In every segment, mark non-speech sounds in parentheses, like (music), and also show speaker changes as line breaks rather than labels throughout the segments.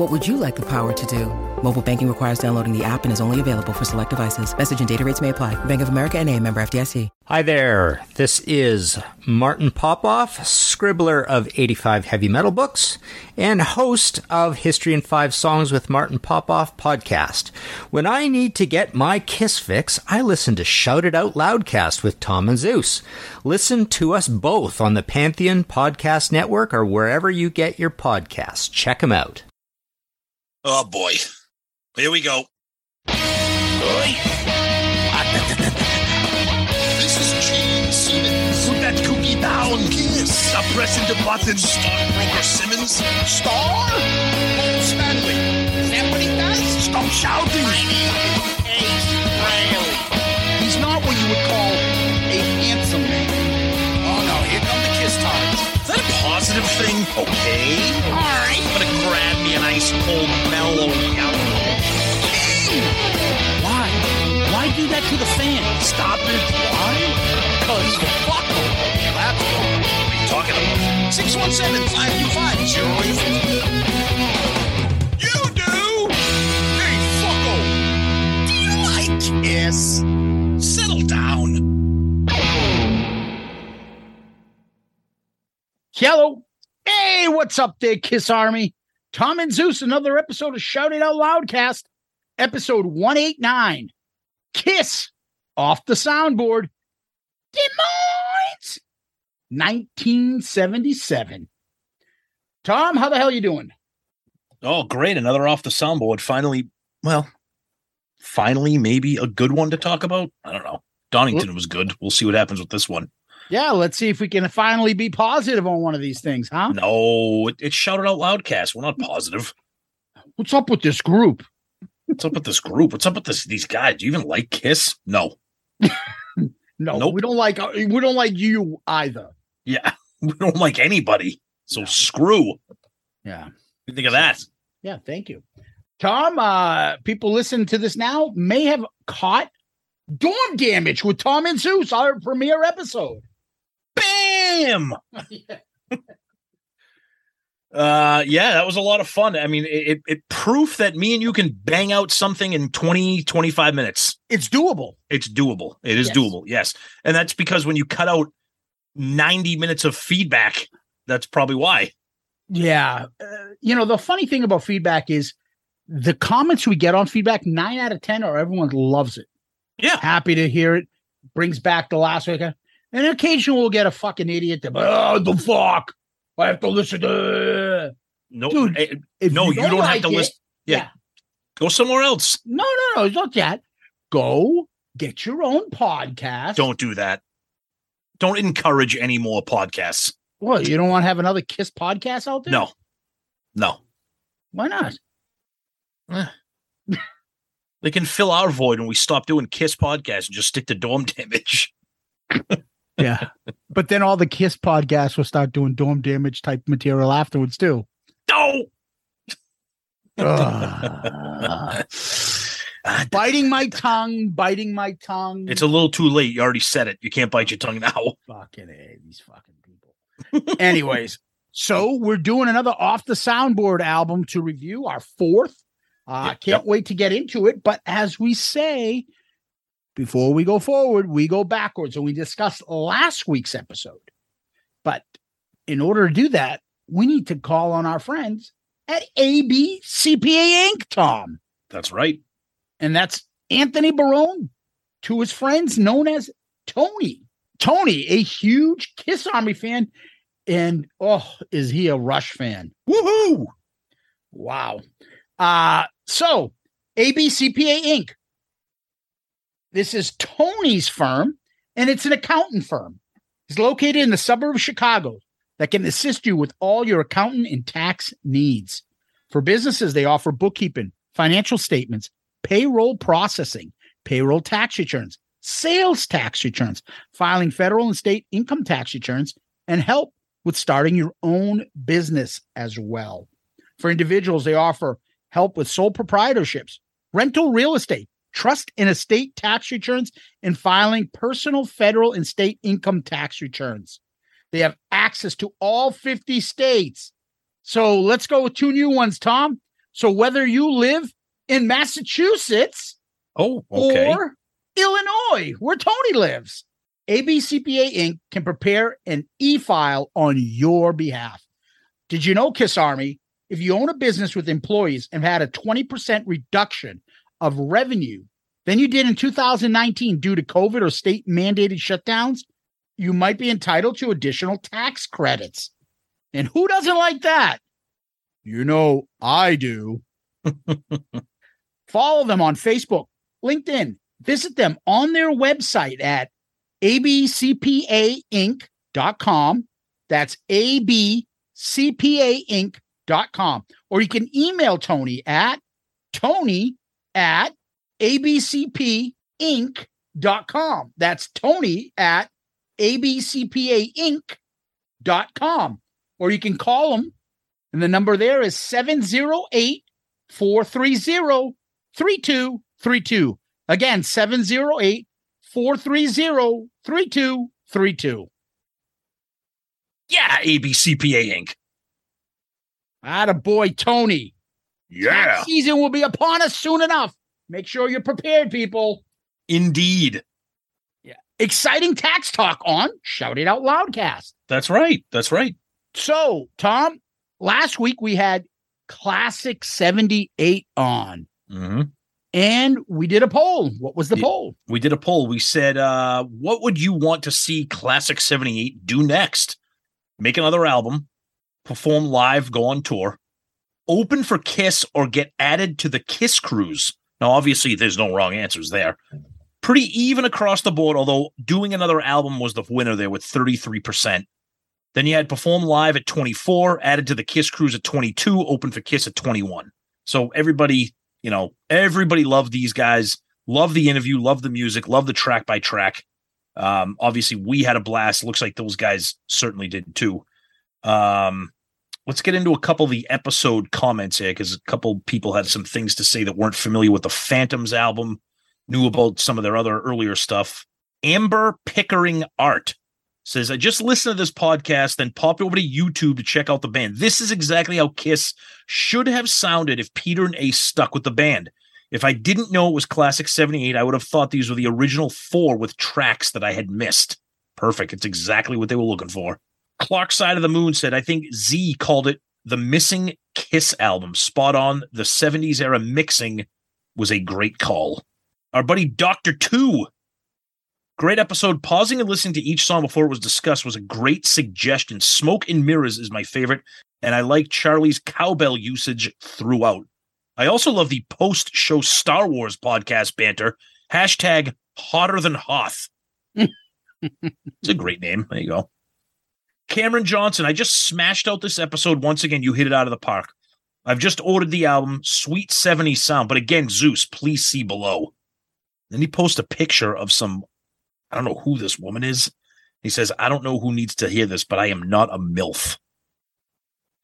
What would you like the power to do? Mobile banking requires downloading the app and is only available for select devices. Message and data rates may apply. Bank of America and a member FDIC.
Hi there. This is Martin Popoff, scribbler of 85 heavy metal books and host of History in 5 Songs with Martin Popoff podcast. When I need to get my kiss fix, I listen to Shout It Out Loudcast with Tom and Zeus. Listen to us both on the Pantheon Podcast Network or wherever you get your podcasts. Check them out.
Oh boy. Here we go. this is Gene Simmons.
Put that cookie down.
Kiss.
Stop pressing the button.
Stockbroker Simmons.
Star? Paul Stanley. Is that what he does? Stop shouting.
My name is Ace Frehley.
He's not what you would call a handsome man.
Oh no, here come the kiss times. Is that a positive thing? Okay. Gonna grab me an ice cold mellow.
Why? Why do that to the fan?
Stop it. Why?
Because fuck them.
That's what are talking about? 617-525-0850. You do?
Hey, fucko.
Do you like Kiss? Settle down.
Hello. Hey, what's up there, Kiss Army? Tom and Zeus, another episode of Shout It Out Loudcast, episode 189. Kiss off the soundboard. Des Moines, 1977. Tom, how the hell you doing?
Oh, great. Another off the soundboard. Finally, well, finally, maybe a good one to talk about. I don't know. Donington was good. We'll see what happens with this one.
Yeah, let's see if we can finally be positive on one of these things, huh?
No, it, it's Shout It Out Loudcast. We're not positive.
What's up with this group?
What's up with this group? What's up with this these guys? Do you even like Kiss? No. (laughs)
No,
Nope.
we don't like we don't like you either.
Yeah. (laughs) We don't like anybody. So screw.
Yeah.
What do you think of that?
Yeah, thank you. Tom, uh people listening to this now may have caught Dorm Damage with Tom and Zeus, our premiere episode.
Bam! (laughs) (laughs) Uh yeah, that was a lot of fun. I mean, it, it, it proof that me and you can bang out something in 20, 25 minutes.
It's doable.
It's doable. It is
Yes.
doable. Yes. And that's because when you cut out 90 minutes of feedback, that's probably why.
Yeah. Uh, you know, the funny thing about feedback is the comments we get on feedback, nine out of 10 are everyone loves it.
Yeah.
Happy to hear it. Brings back the last week. And occasionally we'll get a fucking idiot that, oh, the fuck. I have to listen to.
No,
Dude,
eh,
If
no, you don't, have
like
to
it-
listen. Yeah.
yeah.
Go somewhere else.
No, no, no. It's not that. Go get your own podcast.
Don't do that. Don't encourage any more podcasts.
What? You don't want to have another Kiss podcast out there?
No. No.
Why not?
They can fill our void when we stop doing Kiss podcasts and just stick to dorm damage. (laughs)
Yeah. but then all the Kiss podcasts will start doing dorm damage type material afterwards too.
No.
Ugh. (laughs) biting my tongue, biting my tongue.
It's a little too late. You already said it. You can't bite your tongue now.
fucking a, these fucking people. Anyways, so we're doing another off the soundboard album to review, our fourth. Uh,
Yep,
can't wait to get into it. But as we say, before we go forward, we go backwards, and we discussed last week's episode. But in order to do that, we need to call on our friends at AB CPA Inc. Tom,
That's right.
and that's Anthony Barone to his friends known as Tony. Tony, a huge Kiss Army fan, and oh, is he a Rush fan?
Woohoo!
Wow. Uh, so ABCPA Inc. This is Tony's firm, and it's an accountant firm. It's located in the suburb of Chicago that can assist you with all your accountant and tax needs. For businesses, they offer bookkeeping, financial statements, payroll processing, payroll tax returns, sales tax returns, filing federal and state income tax returns, and help with starting your own business as well. For individuals, they offer help with sole proprietorships, rental real estate, trust in estate tax returns, and filing personal, federal, and state income tax returns. They have access to all 50 states. So let's go with two new ones, Tom. So whether you live in Massachusetts
Oh, okay.
or Illinois, where Tony lives, ABCPA Inc. can prepare an e file on your behalf. Did you know, Kiss Army, if you own a business with employees and had a 20% reduction of revenue than you did in 2019 due to COVID or state mandated shutdowns, you might be entitled to additional tax credits. And who doesn't like that? You know, I do. (laughs) Follow them on Facebook, LinkedIn. Visit them on their website at abcpainc.com. That's abcpainc.com. Or you can email Tony at tony at abcpainc.com. That's tony at abcpainc.com. Or you can call them, and the number there is 708 430 3232. Again, 708 430 3232.
Yeah, ABCPA Inc.
Atta boy, Tony.
Yeah,
Tax season will be upon us soon enough. Make sure you're prepared, people.
indeed. Yeah.
Exciting tax talk on Shout It Out Loudcast.
That's right. That's right.
So, Tom, last week we had Classic 78 on,
hmm
and we did a poll. What was the poll?
We did a poll. We said, uh, what would you want to see Classic 78 do next? Make another album, perform live, go on tour, open for Kiss, or get added to the Kiss cruise? Now, obviously, there's no wrong answers there. Pretty even across the board, although doing another album was the winner there with 33%. Then you had perform live at 24, added to the Kiss cruise at 22, open for Kiss at 21. So everybody, you know, everybody loved these guys, loved the interview, loved the music, loved the track by track. Um, obviously, we had a blast. Looks like those guys certainly did too. Um, let's get into a couple of the episode comments here because a couple people had some things to say that weren't familiar with the Phantoms album, knew about some of their other earlier stuff. Amber Pickering Art says, I just listened to this podcast, then popped over to YouTube to check out the band. This is exactly how Kiss should have sounded if Peter and Ace stuck with the band. If I didn't know it was Classic 78, I would have thought these were the original four with tracks that I had missed. Perfect. It's exactly what they were looking for. Clark Side of the Moon said, I think Z called it the missing Kiss album. Spot on. The 70s era mixing was a great call. Our buddy Dr. Two. Great episode. Pausing and listening to each song before it was discussed was a great suggestion. Smoke and Mirrors is my favorite, and I like Charlie's cowbell usage throughout. I also love the post show Star Wars podcast banter. Hashtag hotter than Hoth. (laughs) it's a great name. There you go. Cameron Johnson, I just smashed out this episode once again. You hit it out of the park. I've just ordered the album, Sweet 70 Sound. But again, Zeus, please see below. Then he posts a picture of some, I don't know who this woman is. He says, I don't know who needs to hear this, but I am not a MILF.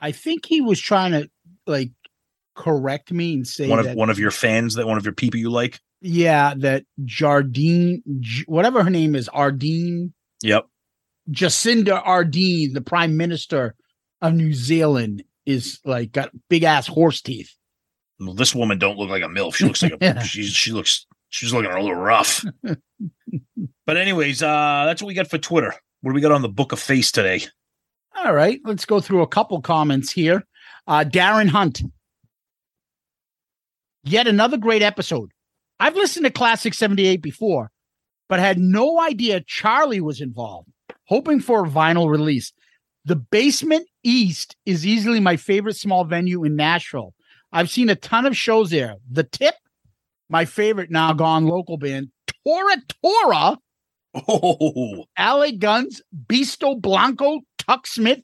I think he was trying to like correct me and say
One of
that
one of your fans, that one of your people you like.
yeah, that Jardine, whatever her name is, Ardeen,
Yep.
Jacinda Ardern, the Prime Minister of New Zealand, is like got big ass horse teeth.
Well, this woman don't look like a MILF. She looks like a (laughs)
Yeah.
she's she looks she's looking a little rough. (laughs) but anyways, uh that's what we got for Twitter. What do we got on the book of face today?
All right, let's go through a couple comments here. Uh, Darren Hunt. Yet another great episode. I've listened to Classic 78 before, but had no idea Charlie was involved, hoping for a vinyl release. The Basement East is easily my favorite small venue in Nashville. I've seen a ton of shows there. The Tip, my favorite now gone local band, Tora Tora,
Oh,
Alley Guns, Beasto Blanco, Tuck Smith,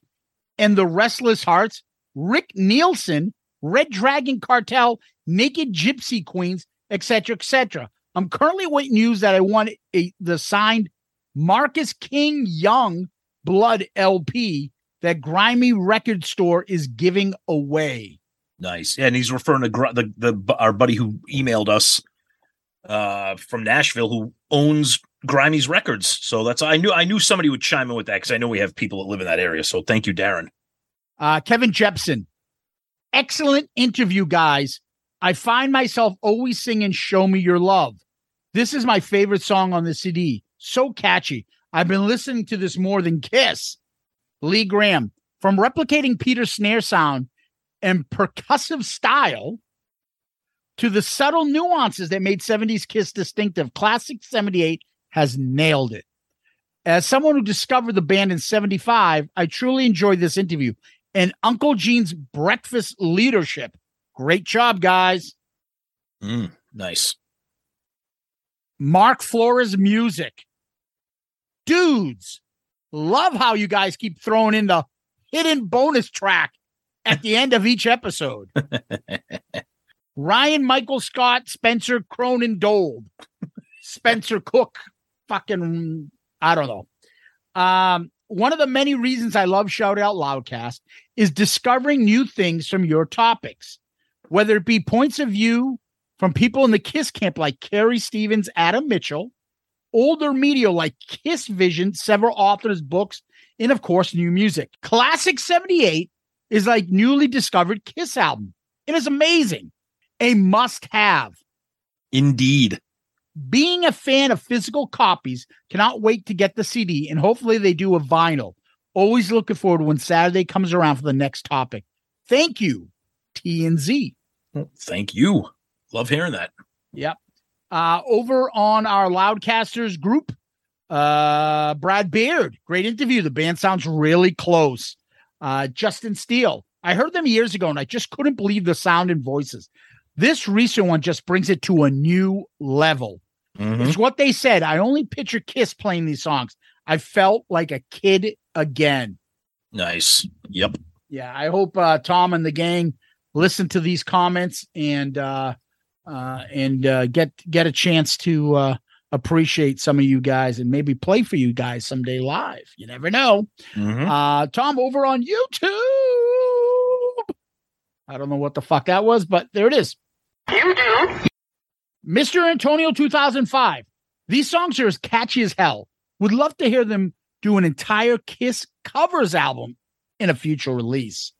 and the Restless Hearts, Rick Nielsen, Red Dragon Cartel, Naked Gypsy Queens, etc., etc. I'm currently waiting news that I want a the signed Marcus King Young Blood LP that Grimy Record Store is giving away.
nice. And he's referring to gr- the the our buddy who emailed us uh from Nashville who owns Grimey's Records. So that's I knew I knew somebody would chime in with that because I know we have people that live in that area. So thank you, Darren.
Uh, Kevin Jepson, excellent interview, guys. I find myself always singing Show Me Your Love. This is my favorite song on the CD. So catchy. I've been listening to this more than Kiss. Lee Graham, from replicating Peter's snare sound and percussive style to the subtle nuances that made 70s Kiss distinctive, Classic 78 has nailed it. As someone who discovered the band in 75, I truly enjoyed this interview and Uncle Gene's breakfast leadership. Great job, guys.
Mm, nice.
Mark Flores music. Dudes, love how you guys keep throwing in the hidden bonus track at the end of each episode. (laughs) Ryan Michael Scott, Spencer Cronin Dold, Spencer Cook, fucking, I don't know. Um, one of the many reasons I love Shout Out Loudcast is discovering new things from your topics, whether it be points of view from people in the Kiss camp like Carrie Stevens, Adam Mitchell, older media like Kiss Vision, several authors' books, and of course, new music. Classic 78 is like newly discovered Kiss album. It is amazing. A must have.
Indeed.
Being a fan of physical copies, cannot wait to get the CD and hopefully they do a vinyl. Always looking forward when Saturday comes around for the next topic. Thank you, T and Z.
Thank you. Love hearing that.
Yep. Uh, over on our Loudcasters group, uh, Brad Beard, great interview. The band sounds really close. Uh, Justin Steele, I heard them years ago and I just couldn't believe the sound and voices. This recent one just brings it to a new level.
Mhm.
It's what they said. I only picture Kiss playing these songs. I felt like a kid again.
Nice. Yep.
Yeah, I hope uh, Tom and the gang listen to these comments and uh, uh, and uh, get get a chance to uh, appreciate some of you guys and maybe play for you guys someday live. You never know.
Mhm.
Uh, Tom over on YouTube. I don't know what the fuck that was, but there it is. Mr. Antonio 2005. These songs are as catchy as hell. Would love to hear them do an entire Kiss covers album in a future release.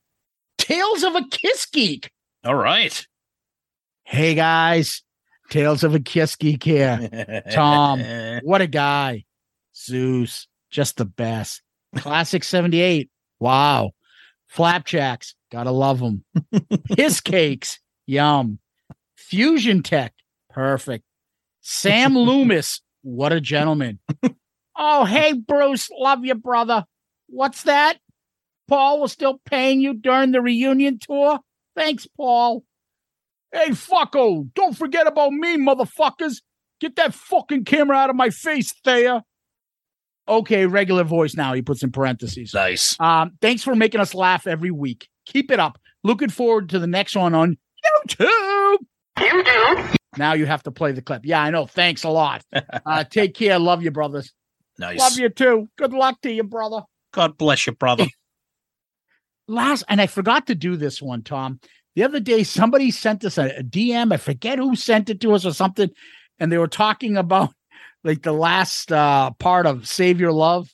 Tales of a Kiss Geek.
All right.
Hey guys, Tales of a Geek here. (laughs) Tom. What a guy. Zeus, just the best. Classic 78. Wow. Flapjacks, gotta love them. His (laughs) cakes, yum. Fusion Tech, perfect. Sam (laughs) Loomis, what a gentleman. oh, hey, Bruce, love you, brother. What's that? Paul was still paying you during the reunion tour? Thanks, Paul. Hey, fucko, don't forget about me, motherfuckers. Get that fucking camera out of my face, Thea. Okay, regular voice now. He puts in parentheses.
nice.
Um, thanks for making us laugh every week. Keep it up. Looking forward to the next one on YouTube. YouTube. Now you have to play the clip. Yeah, I know. Thanks a lot. (laughs) Uh, take care. Love you, brothers.
Nice.
Love you too. Good luck to you, brother.
God bless you, brother. (laughs)
Last, and I forgot to do this one, Tom. The other day, somebody sent us a, a DM. I forget who sent it to us or something, and they were talking (laughs) about like the last uh, part of "Save Your Love."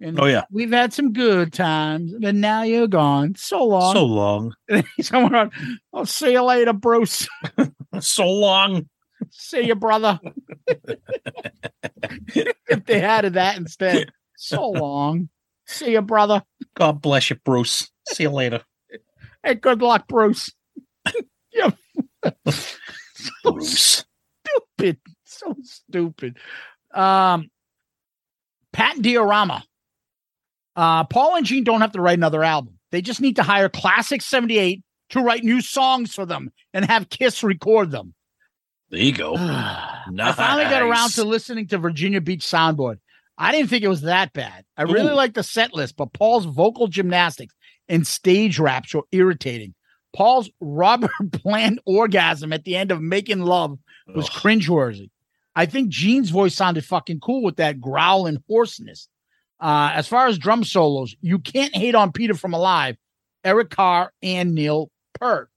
And
oh yeah.
we've had some good times, but now you're gone. So long.
So long. (laughs)
Someone, wrote, I'll see you later, Bruce. (laughs)
So long.
See you, brother. if they added that instead, so long. See you, brother.
God bless you, Bruce. See you later.
Hey, good luck, Bruce. (laughs) yeah. (laughs) so
Bruce.
stupid. So stupid. Um, Pat Diorama. Uh, Paul and Gene don't have to write another album. They just need to hire Classic 78 to write new songs for them and have Kiss record them.
There you go. (sighs)
I finally got around to listening to Virginia Beach Soundboard. I didn't think it was that bad. I really like the set list, but Paul's vocal gymnastics and stage raps were irritating. Paul's Robert (laughs) Plant orgasm at the end of Making Love was
Ugh.
cringeworthy. I think Gene's voice sounded fucking cool with that growl and hoarseness. Uh, as far as drum solos, you can't hate on Peter from Alive, Eric Carr, and Neil Peart.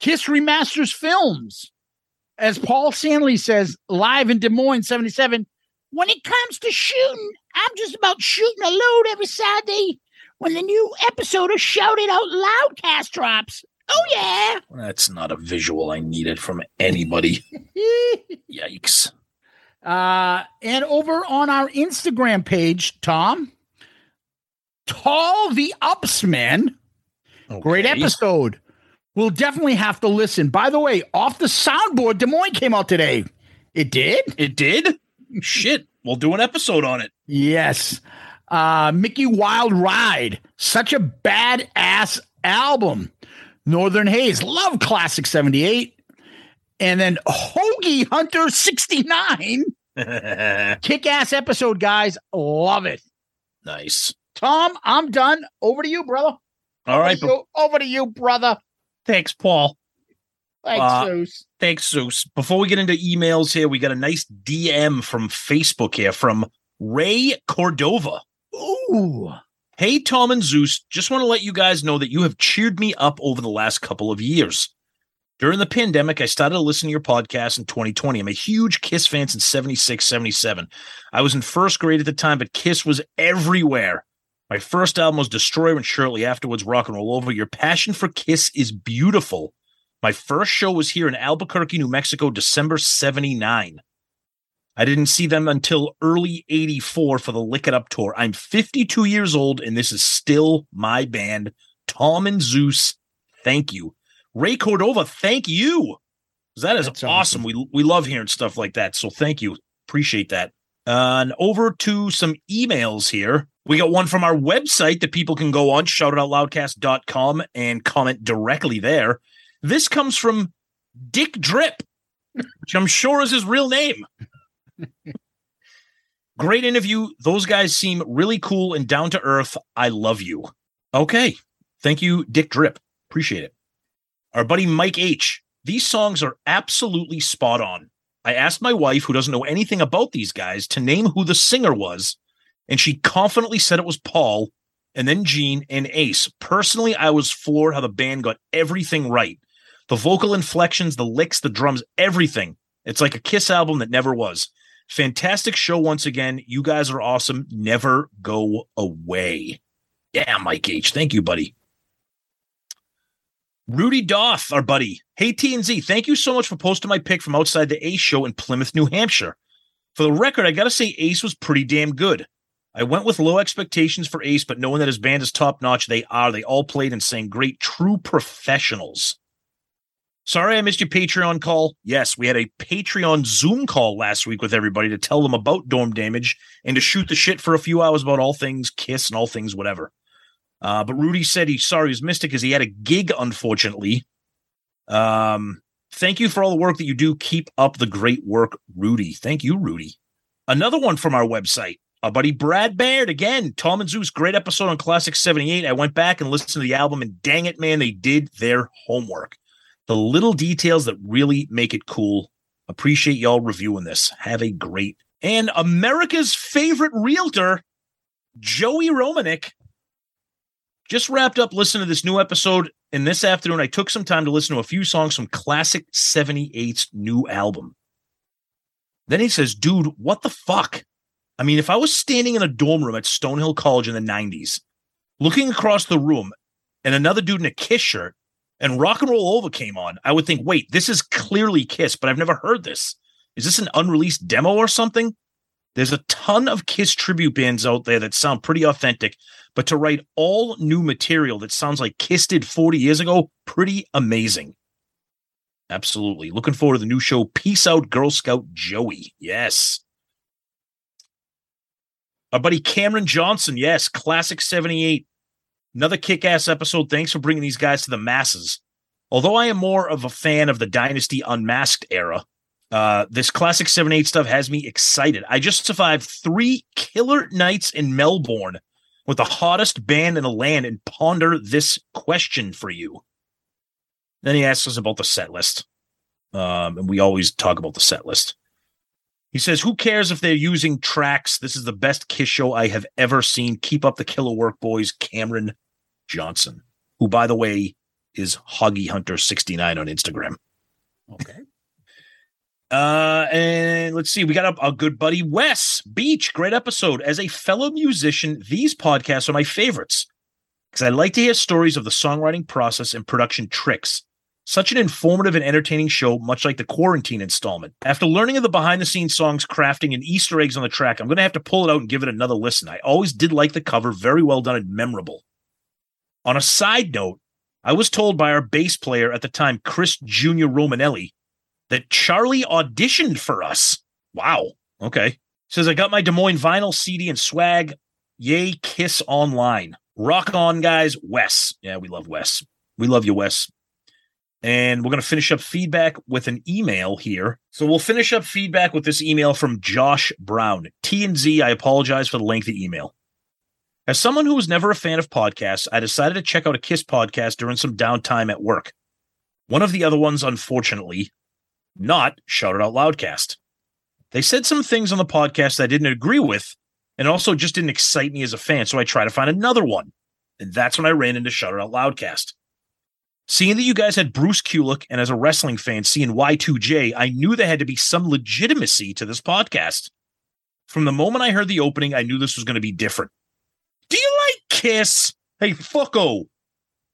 Kiss remasters films. As Paul Stanley says live in Des Moines 77, when it comes to shooting, I'm just about shooting a load every Saturday when the new episode of Shout It Out Loudcast drops. Oh, yeah.
That's not a visual I needed from anybody. (laughs) Yikes.
Uh, and over on our Instagram page, Tom, Tall the Upsman, great episode. We'll definitely have to listen. By the way, off the soundboard, Des Moines came out today. It did?
It did? Shit. We'll do an episode on it.
Yes. Uh, Mickey Wild Ride, such a badass album. Northern Haze, love Classic 78. And then Hoagie Hunter 69. (laughs) Kick ass episode, guys. Love it.
nice.
Tom, I'm done. Over to you, brother.
All right.
Over to you, over to you brother.
Thanks, Paul.
Thanks,
Uh,
Zeus.
Thanks, Zeus. Before we get into emails here, we got a nice DM from Facebook here from Ray Cordova.
Ooh.
Hey, Tom and Zeus, just want to let you guys know that you have cheered me up over the last couple of years. During the pandemic, I started to listen to your podcast in 2020. I'm a huge Kiss fan since 76, 77. I was in first grade at the time, but Kiss was everywhere. My first album was Destroyer, and shortly afterwards, Rock and Roll Over. Your passion for Kiss is beautiful. My first show was here in Albuquerque, New Mexico, December 79. I didn't see them until early 84 for the Lick It Up tour. I'm 52 years old, and this is still my band. Tom and Zeus, thank you. Ray Cordova, thank you. That is
That's
awesome.
awesome.
We we love hearing stuff like that. So thank you. Appreciate that. Uh, and over to some emails here. We got one from our website that people can go on, shoutitoutloudcast.com, and comment directly there. This comes from Dick Drip, which I'm sure is his real name. (laughs) Great interview. Those guys seem really cool and down to earth. I love you. Okay. Thank you, Dick Drip. Appreciate it. Our buddy Mike H. These songs are absolutely spot on. I asked my wife, who doesn't know anything about these guys, to name who the singer was, and she confidently said it was Paul, and then Gene and Ace. Personally, I was floored how the band got everything right. The vocal inflections, the licks, the drums, everything. It's like a Kiss album that never was. Fantastic show once again. You guys are awesome. Never go away. Yeah, Mike H. Thank you, buddy. Rudy Doth, our buddy. Hey, TNZ, thank you so much for posting my pick from outside the Ace show in Plymouth, New Hampshire. For the record, I got to say Ace was pretty damn good. I went with low expectations for Ace, but knowing that his band is top notch, they are. They all played and sang great, true professionals. Sorry I missed your Patreon call. Yes, we had a Patreon Zoom call last week with everybody to tell them about Dorm Damage and to shoot the shit for a few hours about all things Kiss and all things whatever. Uh, but Rudy said he's sorry he's missed it because he had a gig, unfortunately. Um, thank you for all the work that you do. Keep up the great work, Rudy. Thank you, Rudy. Another one from our website. Our buddy Brad Baird again. Tom and Zeus, great episode on Classic 78. I went back and listened to the album, and dang it, man, they did their homework. The little details that really make it cool. Appreciate y'all reviewing this. Have a great and America's favorite realtor, Joey Romanek, just wrapped up listening to this new episode. And this afternoon, I took some time to listen to a few songs from Classic 78's new album. Then he says, dude, what the fuck? I mean, if I was standing in a dorm room at Stonehill College in the 90s, looking across the room and another dude in a Kiss shirt and Rock and Roll Over came on, I would think, wait, this is clearly Kiss, but I've never heard this. Is this an unreleased demo or something? There's a ton of Kiss tribute bands out there that sound pretty authentic, but to write all new material that sounds like Kiss did 40 years ago, pretty amazing. Absolutely. Looking forward to the new show, Peace Out Girl Scout Joey. Yes. Our buddy Cameron Johnson. Yes, classic 78. Another kick ass episode. Thanks for bringing these guys to the masses. Although I am more of a fan of the Dynasty Unmasked era, uh, this classic 7 8 stuff has me excited. I just survived three killer nights in Melbourne with the hottest band in the land and ponder this question for you. Then he asks us about the set list. Um, and we always talk about the set list. He says, Who cares if they're using tracks? This is the best Kiss show I have ever seen. Keep up the killer work, boys. Cameron Johnson, who, by the way, is Hoggy Hunter 69 on Instagram.
Okay.
Uh, and let's see, we got a, a good buddy Wes Beach. Great episode. As a fellow musician, these podcasts are my favorites because I like to hear stories of the songwriting process and production tricks. Such an informative and entertaining show, much like the quarantine installment. After learning of the behind the scenes songs, crafting, and Easter eggs on the track, I'm going to have to pull it out and give it another listen. I always did like the cover, very well done and memorable. On a side note, I was told by our bass player at the time, Chris Jr. Romanelli, that Charlie auditioned for us. Wow. Okay. Says, I got my Des Moines vinyl CD and swag. Yay, Kiss Online. Rock on, guys. Wes. Yeah, we love Wes. We love you, Wes. And we're going to finish up feedback with an email here. So we'll finish up feedback with this email from Josh Brown. T and Z, I apologize for the lengthy email. As someone who was never a fan of podcasts, I decided to check out a Kiss podcast during some downtime at work. One of the other ones, unfortunately, not Shout It Out Loudcast. They said some things on the podcast that I didn't agree with and also just didn't excite me as a fan, so I tried to find another one. And that's when I ran into Shout It Out Loudcast. Seeing that you guys had Bruce Kulick, and as a wrestling fan, seeing Y2J, I knew there had to be some legitimacy to this podcast. From the moment I heard the opening, I knew this was going to be different. Kiss? Hey, fucko.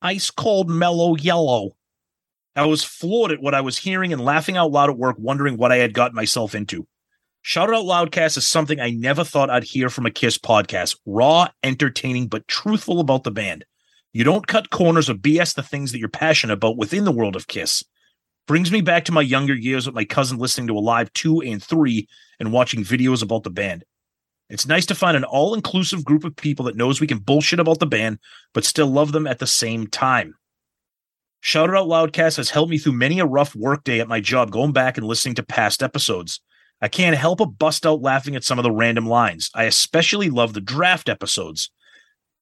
Ice cold, mellow yellow. I was floored at what I was hearing and laughing out loud at work, wondering what I had gotten myself into. Shout Out Loudcast is something I never thought I'd hear from a Kiss podcast. Raw, entertaining, but truthful about the band. You don't cut corners or BS the things that you're passionate about within the world of Kiss. Brings me back to my younger years with my cousin listening to Alive 2 and 3 and watching videos about the band. It's nice to find an all inclusive group of people that knows we can bullshit about the band, but still love them at the same time. Shout Out Loudcast has helped me through many a rough workday at my job, going back and listening to past episodes. I can't help but bust out laughing at some of the random lines. I especially love the draft episodes.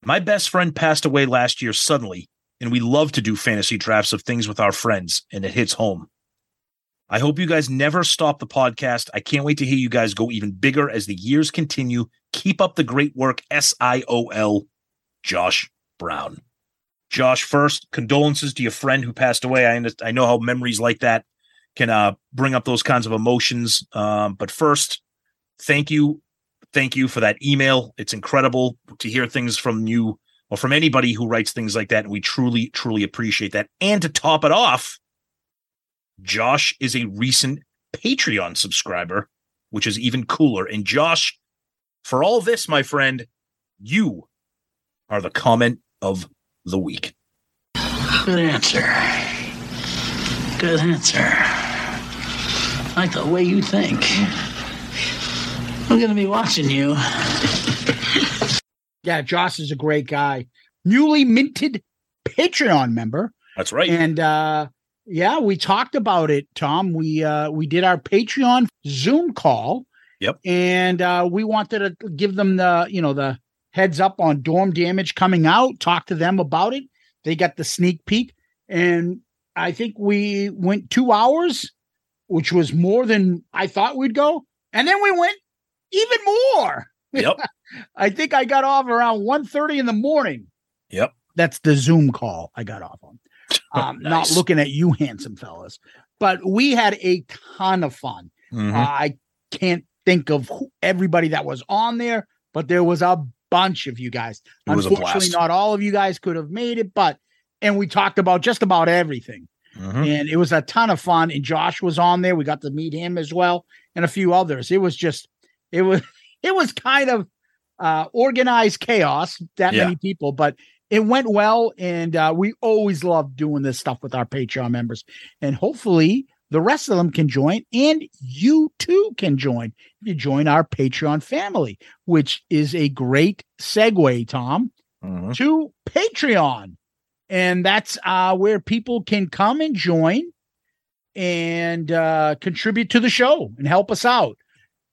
My best friend passed away last year suddenly, and we love to do fantasy drafts of things with our friends, and it hits home. I hope you guys never stop the podcast. I can't wait to hear you guys go even bigger as the years continue. Keep up the great work. S I O L, Josh Brown. Josh, first, condolences to your friend who passed away. I, I know how memories like that can uh, bring up those kinds of emotions. Um, but first, thank you thank you for that email. It's incredible to hear things from you or from anybody who writes things like that. And we truly, truly appreciate that. And to top it off, Josh is a recent Patreon subscriber, which is even cooler. And Josh, for all this, my friend, you are the comment of the week.
Good answer. Good answer. I like the way you think. I'm going to be watching you. (laughs)
Yeah, Josh is a great guy. Newly minted Patreon member.
That's right.
And uh yeah, we talked about it, Tom. We uh we did our Patreon Zoom call.
Yep.
And uh we wanted to give them the, you know, the heads up on dorm damage coming out, talk to them about it. They got the sneak peek and I think we went 2 hours, which was more than I thought we'd go. And then we went even more.
Yep. (laughs)
I think I got off around 1.30 in the morning.
Yep.
That's the Zoom call I got off on. (laughs) (laughs) Um,
Nice.
Not looking at you, handsome fellas. But we had a ton of fun.
Mhm.
Uh, I can't think of who, everybody that was on there, but there was a bunch of you guys.
It was a
Unfortunately, not all of you guys could have made it, but and we talked about just about everything
Mhm.
and it was a ton of fun. And Josh was on there. We got to meet him as well, and a few others. It was just, it was, (laughs) it was kind of uh, organized chaos. That
Yeah.
many people, but it went well. And uh, we always love doing this stuff with our Patreon members. And hopefully, the rest of them can join, and you too can join if you join our Patreon family, which is a great segue, Tom,
Mhm.
to Patreon. And that's uh, where people can come and join and uh, contribute to the show and help us out.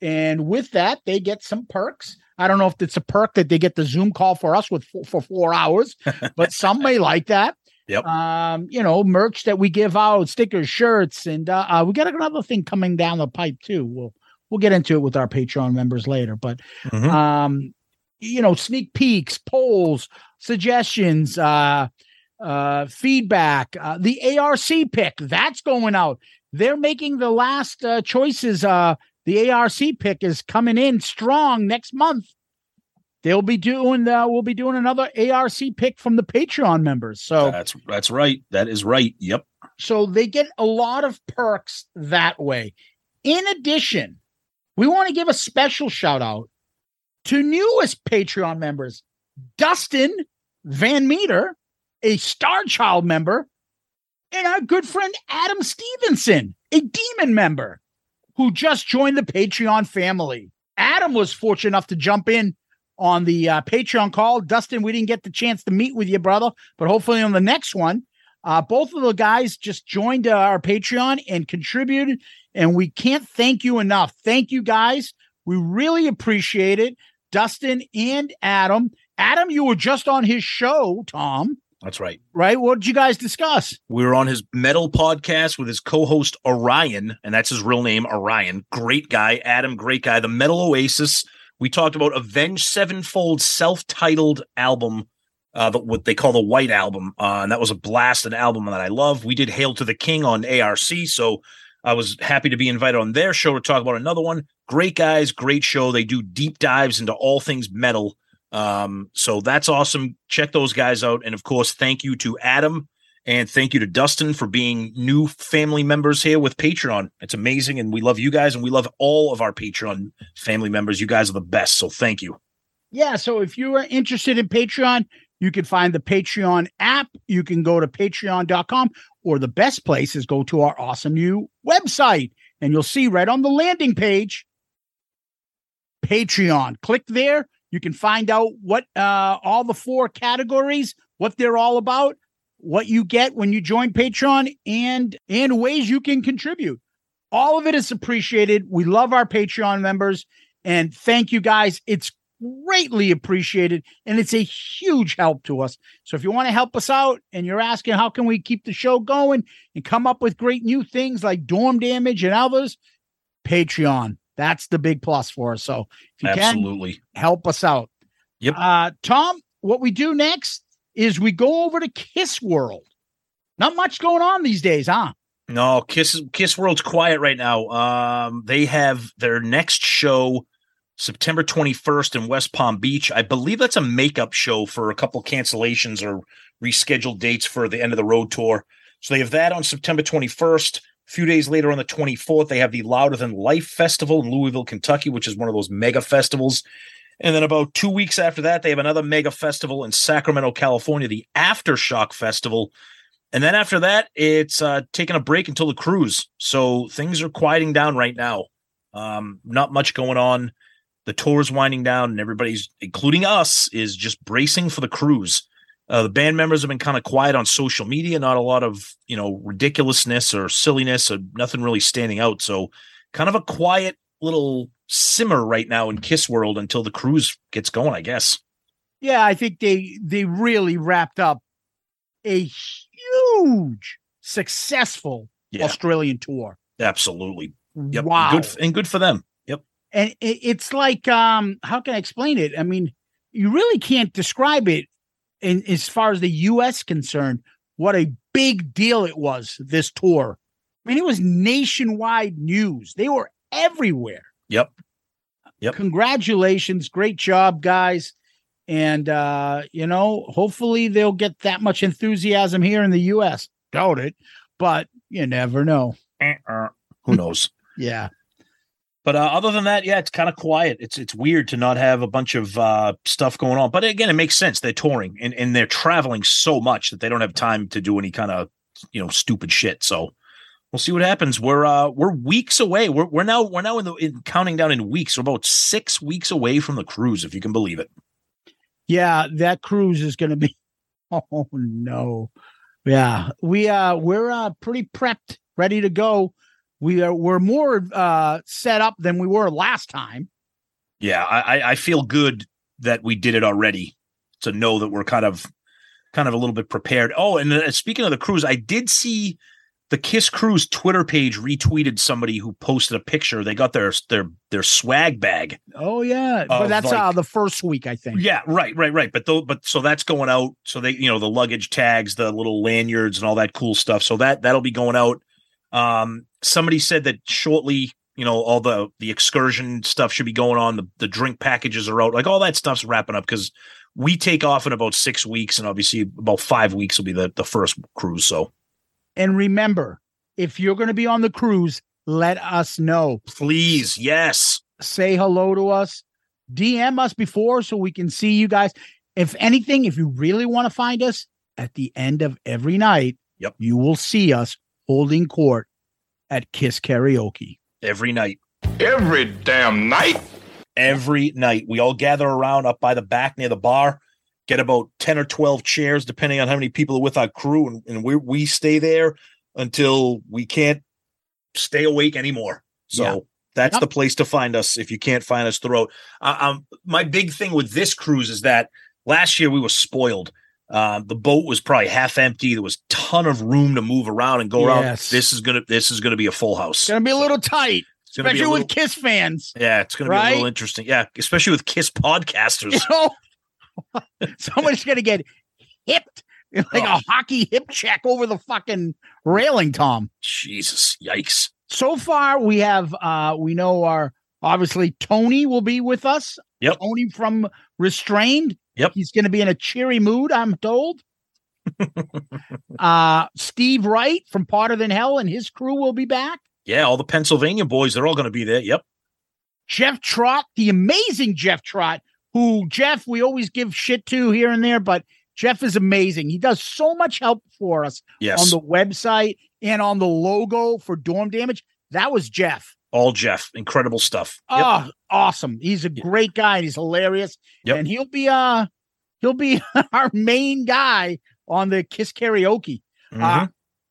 And with that, they get some perks. I don't know if it's a perk that they get the Zoom call for us with for four hours, (laughs) but some may like that.
Yep.
Um, you know, merch that we give out, stickers, shirts, and uh, uh, we got another thing coming down the pipe too. We'll we'll get into it with our Patreon members later, but
Mhm.
um, you know, sneak peeks, polls, suggestions, uh, uh, feedback, uh, the ARC pick that's going out. They're making the last uh, choices. Uh, the ARC pick is coming in strong next month. They'll be doing. Uh, we'll be doing another ARC pick from the Patreon members. So
That's that's right. That is right. Yep.
so they get a lot of perks that way. In addition, we want to give a special shout out to newest Patreon members Dustin Van Meter, a Star Child member, and our good friend Adam Stevenson, a Demon member who just joined the Patreon family. Adam was fortunate enough to jump in on the uh, Patreon call. Dustin, we didn't get the chance to meet with you, brother, but hopefully on the next one. Uh, both of the guys just joined uh, our Patreon and contributed, and we can't thank you enough. Thank you guys. We really appreciate it. Dustin and Adam. Adam, you were just on his show, Tom,
That's right.
right? What did you guys discuss?
We were on his metal podcast with his co-host Orion, and that's his real name, Orion. Great guy, Adam. Great guy. The Metal Oasis. We talked about Avenged Sevenfold self-titled album, uh, the, what they call the White Album, uh, and that was a blast, an album that I love. We did Hail to the King on ARC, so I was happy to be invited on their show to talk about another one. Great guys, great show. They do deep dives into all things metal. Um, so that's awesome. Check those guys out. And of course, thank you to Adam and thank you to Dustin for being new family members here with Patreon. It's amazing. And we love you guys and we love all of our Patreon family members. You guys are the best. So thank you.
Yeah, so if you are interested in Patreon, you can find the Patreon app. You can go to patreon.com, or the best place is go to our awesome new website. And you'll see right on the landing page Patreon. Click there. You can find out what uh, all the four categories, what they're all about, what you get when you join Patreon, and and ways you can contribute. All of it is appreciated. We love our Patreon members, and thank you guys. It's greatly appreciated and it's a huge help to us so if you want to help us out and you're asking how can we keep the show going and come up with great new things like dorm damage and others patreon that's the big plus for us so if you can help us out
Yep.
uh tom what we do next is we go over to kiss world not much going on these days huh
No, Kiss Kiss World's quiet right now. Um, they have their next show September 21st in West Palm Beach. I believe that's a makeup show for a couple cancellations or rescheduled dates for the end of the road tour. So they have that on September 21st. A few days later on the 24th, they have the Louder Than Life Festival in Louisville, Kentucky, which is one of those mega festivals. And then about two weeks after that, they have another mega festival in Sacramento, California, the Aftershock Festival. And then after that, it's uh, taking a break until the cruise. So things are quieting down right now. Um, not much going on. The tour is winding down, and everybody's, including us, is just bracing for the cruise. Uh, the band members have been kind of quiet on social media, not a lot of you know ridiculousness or silliness, or nothing really standing out. So, kind of a quiet little simmer right now in Kiss World until the cruise gets going, I guess.
yeah i think they they really wrapped up a huge successful
Yeah.
australian tour
Absolutely. Yep.
wow
Good and good for them. Yep.
and it, it's like um how can i explain it i mean you really can't describe it in as far as the us concerned what a big deal it was this tour. I mean it was nationwide news. They were everywhere.
Yep. Yep.
congratulations. Great job guys. And uh you know hopefully they'll get that much enthusiasm here in the us doubt it but you never know.
Uh, Who knows? (laughs)
yeah
But uh, other than that, yeah, it's kind of quiet. It's it's weird to not have a bunch of uh, stuff going on. But again, it makes sense. They're touring and, and they're traveling so much that they don't have time to do any kind of you know stupid shit. So we'll see what happens. We're uh we're weeks away. We're we're now we're now in the in counting down in weeks. We're about six weeks away from the cruise, if you can believe it.
Yeah, that cruise is going to be. (laughs) Oh no, yeah, we uh we're uh pretty prepped, ready to go. We are we're more uh set up than we were last time.
Yeah, I I feel good that we did it already to know that we're kind of kind of a little bit prepared. Oh, and uh, speaking of the cruise, I did see the Kiss Cruise Twitter page retweeted somebody who posted a picture. They got their their their swag bag.
Oh yeah, but that's like, uh the first week, I think.
Yeah, right, right, right. But though, but so that's going out. So they, you know, the luggage tags, the little lanyards, and all that cool stuff. So that that'll be going out. Um, somebody said that shortly, you know, all the the excursion stuff should be going on. The the drink packages are out. Like all that stuff's wrapping up because we take off in about six weeks, and obviously about five weeks will be the the first cruise. So
and remember, if you're going to be on the cruise, let us know.
Please, yes.
Say hello to us. DM us before so we can see you guys. If anything, if you really want to find us at the end of every night,
yep.
you will see us holding court at Kiss Karaoke.
Every night.
Every damn night.
Every night. We all gather around up by the back near the bar get about 10 or 12 chairs, depending on how many people are with our crew. And, and we, we stay there until we can't stay awake anymore. So yeah. that's yep. the place to find us if you can't find us throughout. Uh, um, my big thing with this cruise is that last year we were spoiled. Uh, the boat was probably half empty. There was a ton of room to move around and go yes. around. This is gonna this is gonna be a full house.
It's gonna be a little tight. Especially little, with Kiss fans.
Yeah, it's gonna right? be a little interesting. Yeah, especially with Kiss podcasters. You (laughs) (laughs) know,
Someone's gonna get hipped like oh. a hockey hip check over the fucking railing, Tom.
Jesus, yikes.
So far, we have uh we know our obviously Tony will be with us.
Yep.
Tony from Restrained.
Yep.
He's gonna be in a cheery mood, I'm told. (laughs) uh Steve Wright from Potter Than Hell and his crew will be back.
Yeah, all the Pennsylvania boys, they're all gonna be there. Yep.
Jeff Trott, the amazing Jeff Trott, who Jeff we always give shit to here and there, but Jeff is amazing. He does so much help for us
yes.
on the website and on the logo for Storm Damage. That was Jeff.
All Jeff. Incredible stuff.
Yep. Oh, awesome. He's a great guy he's hilarious.
Yep.
And he'll be uh he'll be (laughs) our main guy on the Kiss karaoke. Uh, mm-hmm. Uh,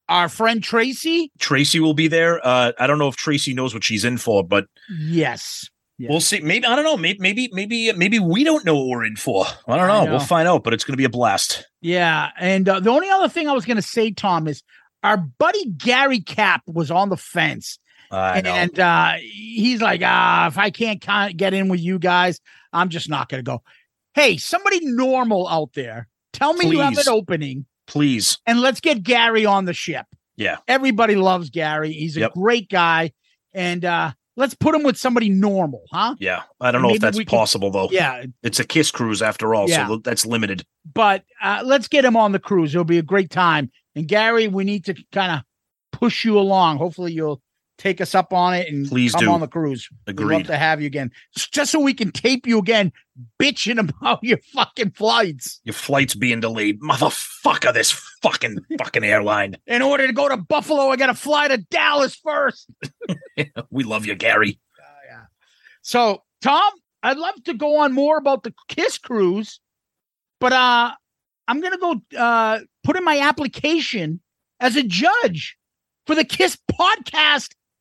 our friend Tracy.
Tracy will be there. Uh, I don't know if Tracy knows what she's in for, but
yes,
yeah. We'll see. Maybe I don't know. Maybe maybe maybe maybe we don't know what we're in for. I don't know. I know. We'll find out. But it's going to be a blast.
Yeah. And uh, the only other thing I was going to say, Tom, is our buddy Gary Cap was on the fence.
I
and, and uh, he's like, ah, if I can't get in with you guys, I'm just not going to go. Hey, somebody normal out there, tell me Please. you have an opening.
Please.
And let's get Gary on the ship.
Yeah.
Everybody loves Gary. He's a yep. great guy. And uh, let's put him with somebody normal, huh?
Yeah, I don't know if that's possible though.
Yeah,
it's a kiss cruise after all, yeah. so that's limited.
But uh, let's get him on the cruise. It'll be a great time. And Gary, we need to kind of push you along. Hopefully, you'll take us up on it and
please
come
do.
on the cruise.
Agreed.
We'd love to have you again, just so we can tape you again, bitching (laughs) about your fucking flights.
Your flights being delayed, motherfucker. This fucking (laughs) fucking airline.
In order to go to Buffalo, I got to fly to Dallas first. (laughs)
we love you, Gary.
Uh, yeah. So, Tom, I'd love to go on more about the Kiss cruise, but uh, I'm gonna go uh, put in my application as a judge for the Kiss podcast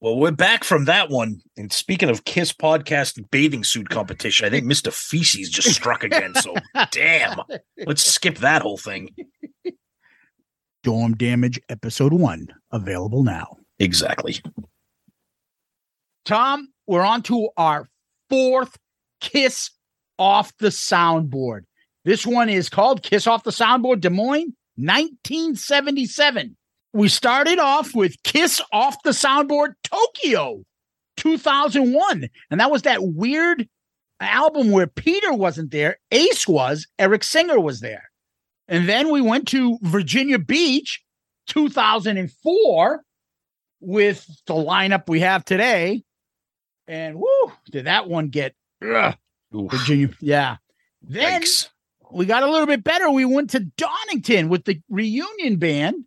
Well, we're back from that one. And speaking of Kiss podcast bathing suit competition, I think Mr. Feces just struck again. So, (laughs) damn. Let's skip that whole thing.
Storm Damage Episode 1, available now.
Exactly.
Tom, we're on to our fourth Kiss off the soundboard. This one is called Kiss Off the Soundboard Des Moines, 1977. We started off with Kiss Off the Soundboard Tokyo, 2001. And that was that weird album where Peter wasn't there, Ace was, Eric Singer was there. And then we went to Virginia Beach, 2004, with the lineup we have today. And whoo, did that one get ugh, Virginia? Yeah. Then
Yikes.
we got a little bit better. We went to Donington with the reunion band,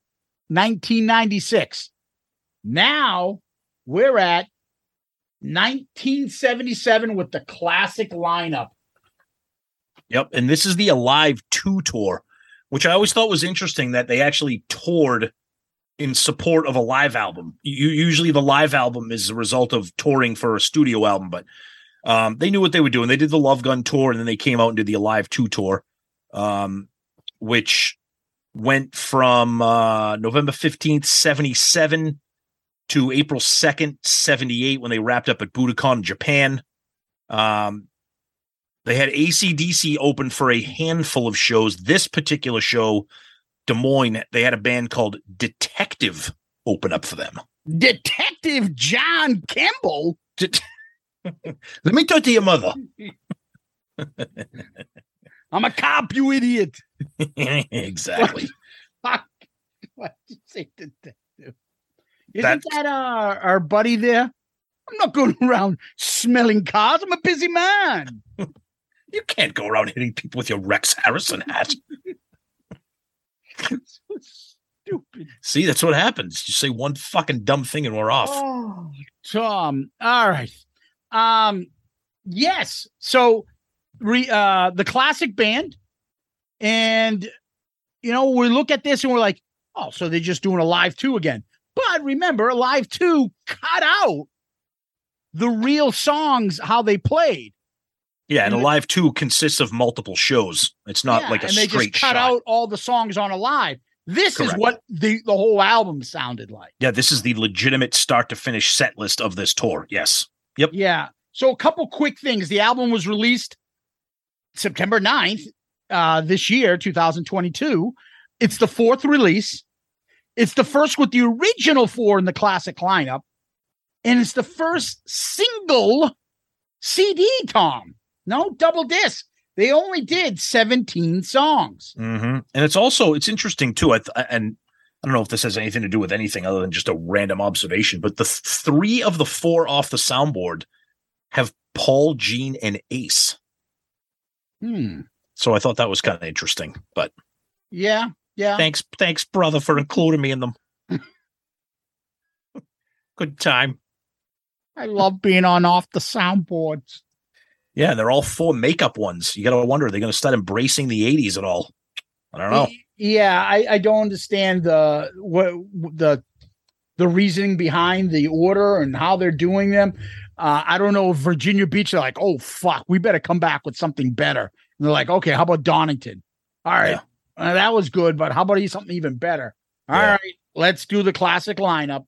1996. Now we're at 1977 with the classic lineup.
Yep. And this is the Alive 2 tour, which I always thought was interesting that they actually toured in support of a live album. You, usually the live album is a result of touring for a studio album, but um, they knew what they were doing. They did the Love Gun tour and then they came out and did the Alive 2 tour, um, which went from uh, November 15th, 77 to April 2nd, 78 when they wrapped up at Budokan, Japan. Um, they had ACDC open for a handful of shows. This particular show, Des Moines, they had a band called Detective open up for them.
Detective John Campbell.
Det- (laughs) Let me talk to your mother. (laughs)
I'm a cop, you idiot. (laughs)
exactly.
Fuck. (laughs) You say, detective? Isn't
That's-
that our, our buddy there? I'm not going (laughs) around smelling cars. I'm a busy man.
You can't go around hitting people with your Rex Harrison hat.
so stupid.
See, that's what happens. You say one fucking dumb thing and we're off.
Oh, Tom. All right. Um, yes. So re uh the classic band, and you know, we look at this and we're like, oh, so they're just doing Alive Two again. But remember, Alive Two cut out the real songs how they played.
Yeah, and
And-
Alive 2 consists of multiple shows. It's not
Yeah,
like a
and they
straight
just cut
shot.
out all the songs on Alive. This is what the the whole album sounded like.
Yeah, this is the legitimate start to finish set list of this tour. Yes. Yep.
Yeah. So a couple quick things. The album was released September 9th uh, this year, 2022. It's the fourth release. It's the first with the original four in the classic lineup. and it's the first single CD, Tom. No double disc. They only did 17 songs.
Mm-hmm. And it's also it's interesting too. I th- and I don't know if this has anything to do with anything other than just a random observation, but the th- three of the four off the soundboard have Paul, Gene, and Ace.
Hmm.
So I thought that was kind of interesting. But
Yeah, yeah.
thanks, thanks, brother, for including me in them. (laughs) Good time.
I love being on off the soundboards.
Yeah, they're all four makeup ones. You got to wonder, are they going to start embracing the 80s at all? I don't know.
Yeah, I, I don't understand the what the the reasoning behind the order and how they're doing them. Uh, I don't know if Virginia Beach are like, oh fuck, we better come back with something better. And they're like, okay, how about Donington? All right, uh, that was good, but how about something even better? All right,
Yeah.
let's do the classic lineup.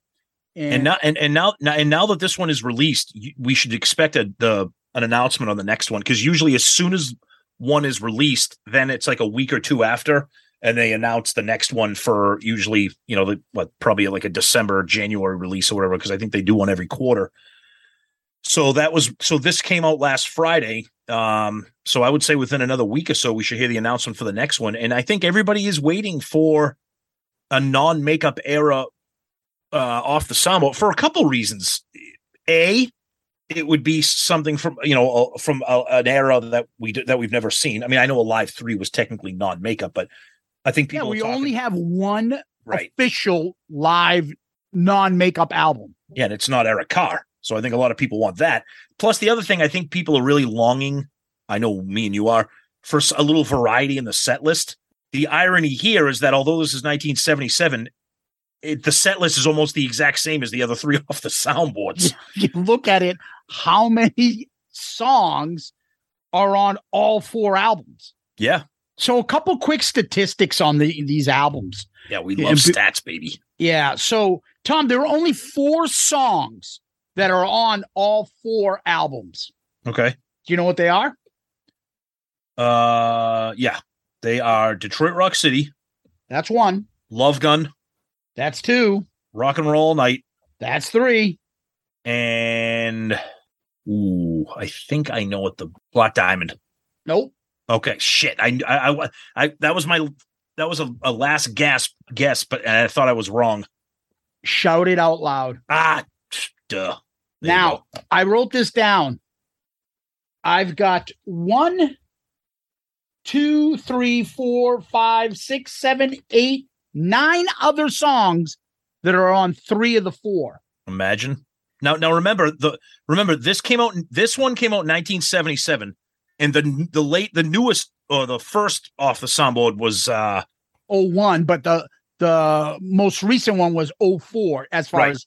and now and, and now, now and now that this one is released we should expect a the an announcement on the next one because usually as soon as one is released then it's like a week or two after and they announce the next one for usually you know the what probably like a december january release or whatever because i think they do one every quarter so that was so this came out last friday um so i would say within another week or so we should hear the announcement for the next one and i think everybody is waiting for a non-makeup era uh, off the soundboard for a couple reasons. A, it would be something from you know from a, an era that we that we've never seen. I mean, I know Alive Three was technically non makeup, but I think
yeah, we
talking-
only have one
Right.
official live non makeup album.
yeah, and it's not Eric Carr, so I think a lot of people want that. Plus, the other thing I think people are really longing. I know me and you are for a little variety in the set list. The irony here is that although this is 1977. It, the set list is almost the exact same as the other three (laughs) off the soundboards.
you look at it, how many songs are on all four albums?
Yeah,
So a couple quick statistics on the these albums.
yeah, we love stats, baby.
Yeah. So Tom, there are only four songs that are on all four albums.
Okay.
Do you know what they are?
Uh, yeah, they are Detroit Rock City,
That's one.
Love Gun,
That's two.
Rock and Roll Night,
That's three.
and ooh, I think I know what the Black Diamond.
Nope.
Okay, shit. I I I, I that was my that was a, a last gasp guess, but I thought I was wrong.
Shout it out loud.
Ah, duh.
Now, I wrote this down. I've got one, two, three, four, five, six, seven, eight, nine other songs that are on three of the four.
Imagine. Now, now remember the remember this came out. This one came out in 1977, and the the late the newest or the first off the soundboard was uh
01, but the the most recent one was 04 as far
Right.
as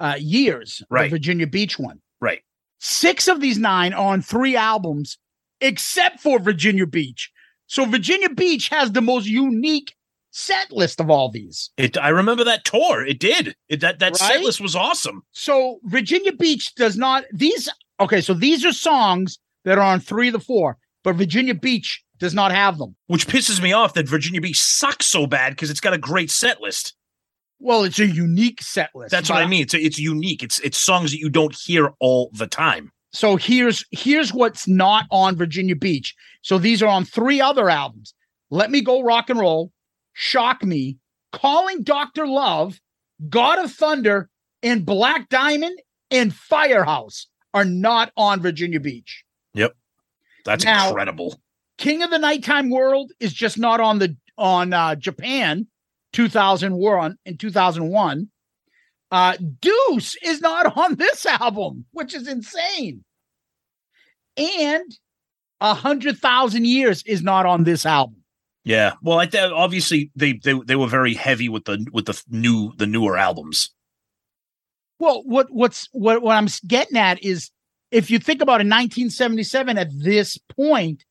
uh, years.
Right.
The Virginia Beach one.
right.
Six of these nine are on three albums, except for Virginia Beach. So Virginia Beach has the most unique set list of all these.
It I remember that tour. It did. It, that that set list was awesome.
So Virginia Beach does not these okay, so these are songs that are on three of the four, but Virginia Beach does not have them.
Which pisses me off that Virginia Beach sucks so bad because it's got a great set list.
Well, it's a unique set list.
That's what I mean. It's it's unique. It's it's songs that you don't hear all the time.
So here's here's what's not on Virginia Beach. So these are on three other albums. Let Me Go Rock and Roll, Shock Me, Calling Dr. Love, God of Thunder, and Black Diamond and Firehouse are not on Virginia Beach.
Yep. That's
Now-
incredible.
King of the Nighttime World is just not on the on uh, Japan 2001 in 2001. Uh, Deuce is not (laughs) on this album, which is insane. And a hundred thousand years is not on this album.
Yeah. Well, I th- obviously they, they they were very heavy with the with the new the newer albums.
Well, what what's what what I'm getting at is if you think about in 1977 at this point,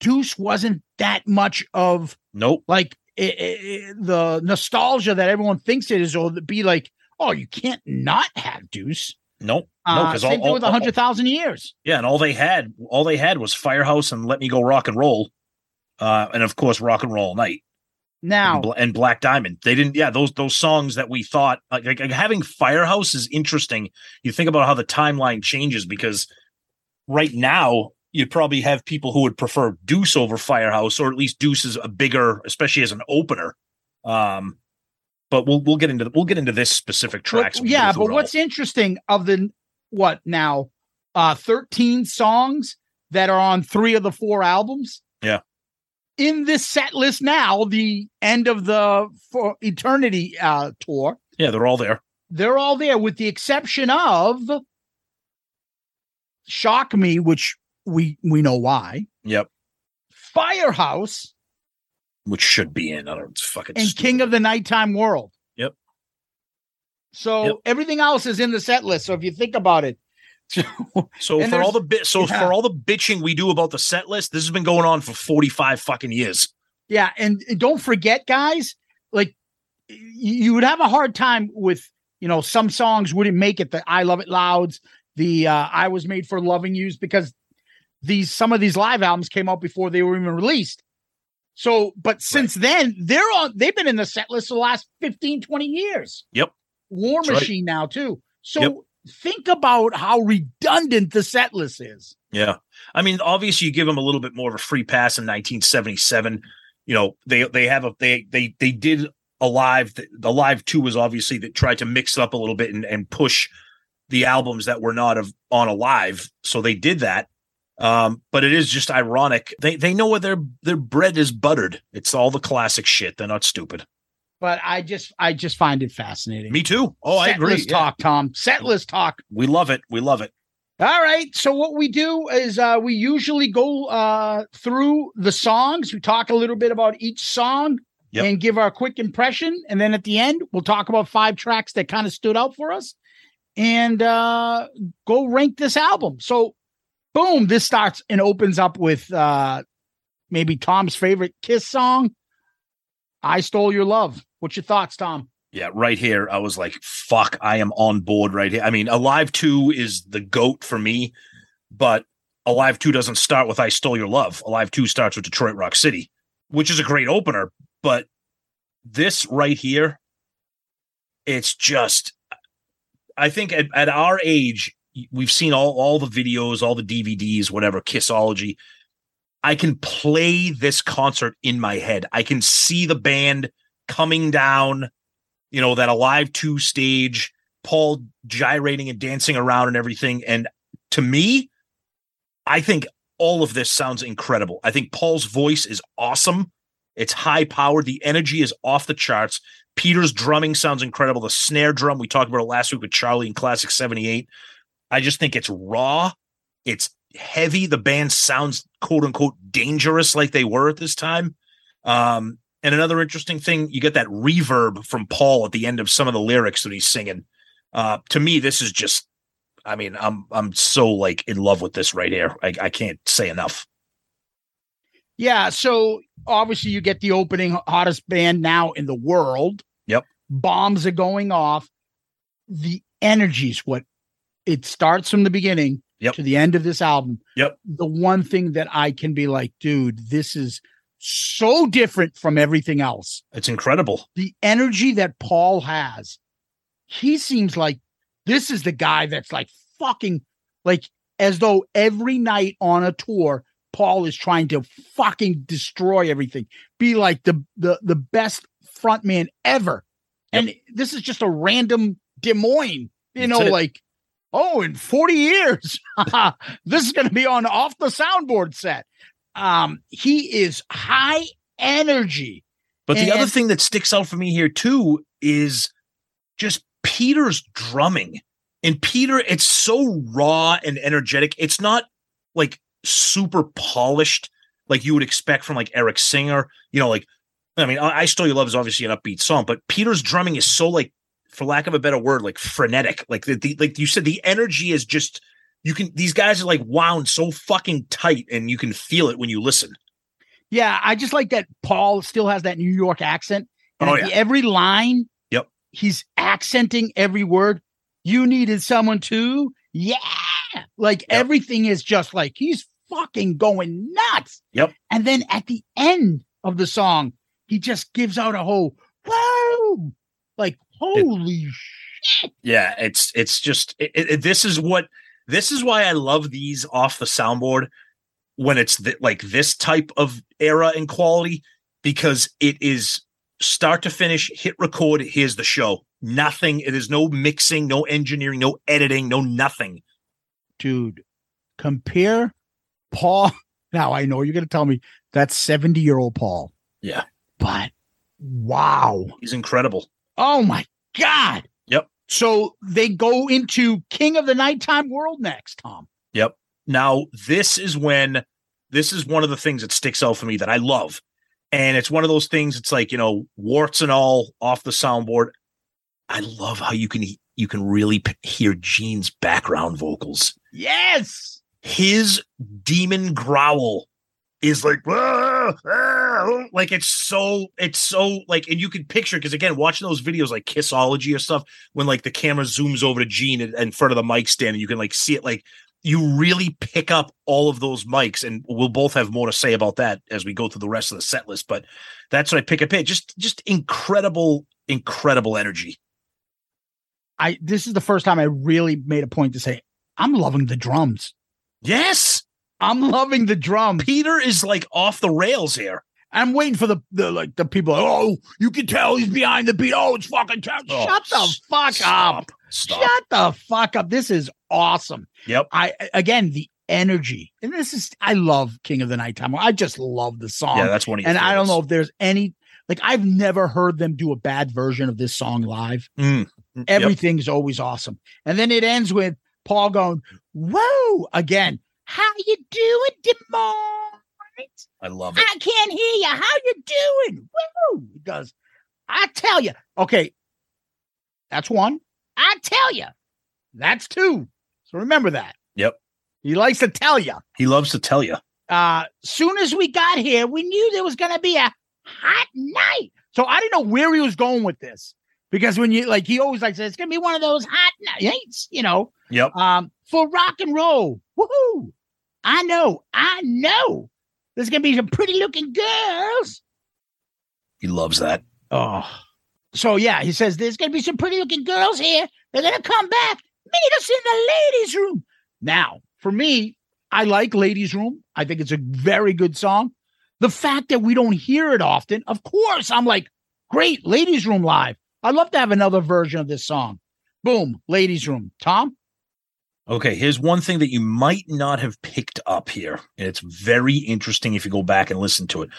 Deuce wasn't that much of
Nope.
like i i the nostalgia that everyone thinks it is, or be like, oh, you can't not have Deuce.
Nope. no,
Uh,
because
same
all, all,
with a hundred thousand years.
yeah, and all they had all they had was Firehouse and Let Me Go Rock and Roll, uh, and of course Rock and Roll Night.
Now
and, and Black Diamond. They didn't. Yeah, those those songs that we thought like, like having Firehouse is interesting. You think about how the timeline changes because right now you'd probably have people who would prefer Deuce over Firehouse, or at least Deuce is a bigger, especially as an opener. Um, but we'll we'll get into we'll get into this specific track.
Well, yeah, but what's interesting of the what now? Uh 13 songs that are on three of the four albums.
Yeah.
In this set list now, the end of the for eternity uh tour,
yeah, they're all there.
they're all there with the exception of Shock Me, which we we know why.
Yep,
Firehouse
which should be in. I don't. Fucking.
and
stupid.
King of the Nighttime World.
Yep.
So
Yep.
everything else is in the set list. So if you think about it, (laughs)
So for all the bit, so (laughs)
yeah.
for all the bitching we do about the set list, this has been going on for forty five fucking years.
yeah, and, and don't forget, guys, like you would have a hard time with you know some songs wouldn't make it. The I Love It Louds, the uh, I Was Made for Loving Yous, because these some of these live albums came out before they were even released. So, but since then, they're on. They've been in the set list the last 15, 20 years.
Yep.
War
That's right.
Machine now too. So
Yep.
think about how redundant the set list is.
Yeah. I mean, obviously you give them a little bit more of a free pass in 1977. You know, they they have a they they they did a live the live 2 was obviously that tried to mix it up a little bit and, and push the albums that were not of on alive. So they did that. Um, but it is just ironic. They they know where their their bread is buttered. It's all the classic shit. They're not stupid.
But I just I just find it fascinating.
Me too. Oh, I agree.
list
Yeah.
talk, Tom. Set list talk.
We love it. We love it.
All right. So what we do is uh we usually go uh through the songs. We talk a little bit about each song
Yep.
and give our quick impression. And then at the end, we'll talk about five tracks that kind of stood out for us and uh go rank this album. So boom, this starts and opens up with uh maybe Tom's favorite Kiss song. I stole your love. What's your thoughts, Tom?
Yeah, right here. I was like, fuck, I am on board right here. I mean, Alive 2 is the GOAT for me, but Alive 2 doesn't start with I Stole Your Love. Alive 2 starts with Detroit Rock City, which is a great opener. But this right here, it's just, I think at, at our age, we've seen all, all the videos, all the DVDs, whatever, Kissology. I can play this concert in my head. I can see the band coming down you know, that Alive 2 stage, Paul gyrating and dancing around and everything. And to me, I think all of this sounds incredible. I think Paul's voice is awesome. It's high powered. The energy is off the charts. Peter's drumming sounds incredible. The snare drum, we talked about it last week with Charlie in Classic 78. I just think it's raw. It's heavy. The band sounds quote unquote dangerous like they were at this time. Um, and another interesting thing, you get that reverb from Paul at the end of some of the lyrics that he's singing. Uh, to me, this is just, I mean, I'm I'm so like in love with this right here. I, I can't say enough.
Yeah, so obviously you get the opening hottest band now in the world.
Yep.
Bombs are going off. The energy's what it starts from the beginning
Yep.
to the end of this album.
Yep.
The one thing that I can be like, dude, this is so different from everything else.
It's incredible.
The energy that Paul has, he seems like this is the guy that's like fucking like as though every night on a tour, Paul is trying to fucking destroy everything, be like the the the best frontman ever. And this is just a random Des Moines, you
That's
know,
it.
like oh, in 40 years, (laughs) this is going to be on off the soundboard set. Um, he is high energy.
But the other thing that sticks out for me here too is just Peter's drumming. And Peter, it's so raw and energetic. It's not like super polished like you would expect from like Eric Singer. You know, like I mean, I, I Your Love is obviously an upbeat song, but Peter's drumming is so like, for lack of a better word, like frenetic. Like the, the like you said, the energy is just you can these guys are like wound so fucking tight and you can feel it when you listen.
Yeah, I just like that Paul still has that New York accent. And
Oh, yeah.
every line,
Yep.
he's accenting every word. You needed someone to, yeah. Like everything is just like he's fucking going nuts.
Yep.
And then at the end of the song, he just gives out a whole whoa, like holy shit.
Yeah, it's it's just it, it, this is what this is why I love these off the soundboard when it's th- like this type of era and quality because it is start to finish, hit record. Here's the show. Nothing. It is no mixing, no engineering, no editing, no nothing.
Dude, compare Paul. (laughs) Now I know you're going to tell me that's 70 year old Paul,
Yeah,
but wow.
he's incredible.
Oh my God.
Yep.
So they go into King of the Nighttime World next, Tom.
Yep. Now, this is when this is one of the things that sticks out for me that I love. And it's one of those things, it's like, you know, warts and all off the soundboard. I love how you can you can really p- hear Gene's background vocals.
Yes.
His demon growl is like (laughs) Like it's so it's so like and you can picture because again watching those videos like kissology or stuff when like the camera zooms over to Gene in, in front of the mic stand and you can like see it like you really pick up all of those mics and we'll both have more to say about that as we go through the rest of the set list but that's what I pick up it just just incredible incredible energy.
I this is the first time I really made a point to say I'm loving the drums.
yes
I'm loving the drum.
Peter is like off the rails here
I'm waiting for the, the like the people. Oh, you can tell he's behind the beat. Oh, it's fucking tough.
Oh,
Shut the fuck
stop,
up.
stop
Shut the fuck up. This is awesome.
yep
I again the energy, and this is I love King of the Nighttime. I just love the song.
yeah that's one
and I don't know if there's any like I've never heard them do a bad version of this song live.
Mm, yep.
Everything's always awesome. And then it ends with Paul going, Whoa, again. How you doing, Des Moines?
I love it
I can't hear you. How you doing? Woo! He goes, I tell you. Okay. That's one. I tell you. That's two. So remember that.
Yep.
He likes to tell you.
he loves to tell you
Uh, soon as we got here, we knew there was going to be a hot night. So I didn't know where he was going with this because when you like, he always likes it's to be one of those hot nights, you know,
yep
um, for rock and roll. Woohoo! I know, I know. There's to be some pretty looking girls.
he loves that
Oh, so yeah, he says there's to be some pretty looking girls here. They're to come back, meet us in the ladies' room. Now, for me, I like ladies' room. I think it's a very good song. The fact that we don't hear it often, of course, I'm like, great, ladies' room live. I'd love to have another version of this song. Boom, ladies' room. Tom,
Okay, here's one thing that you might not have picked up here, and it's very interesting if you go back and listen to it.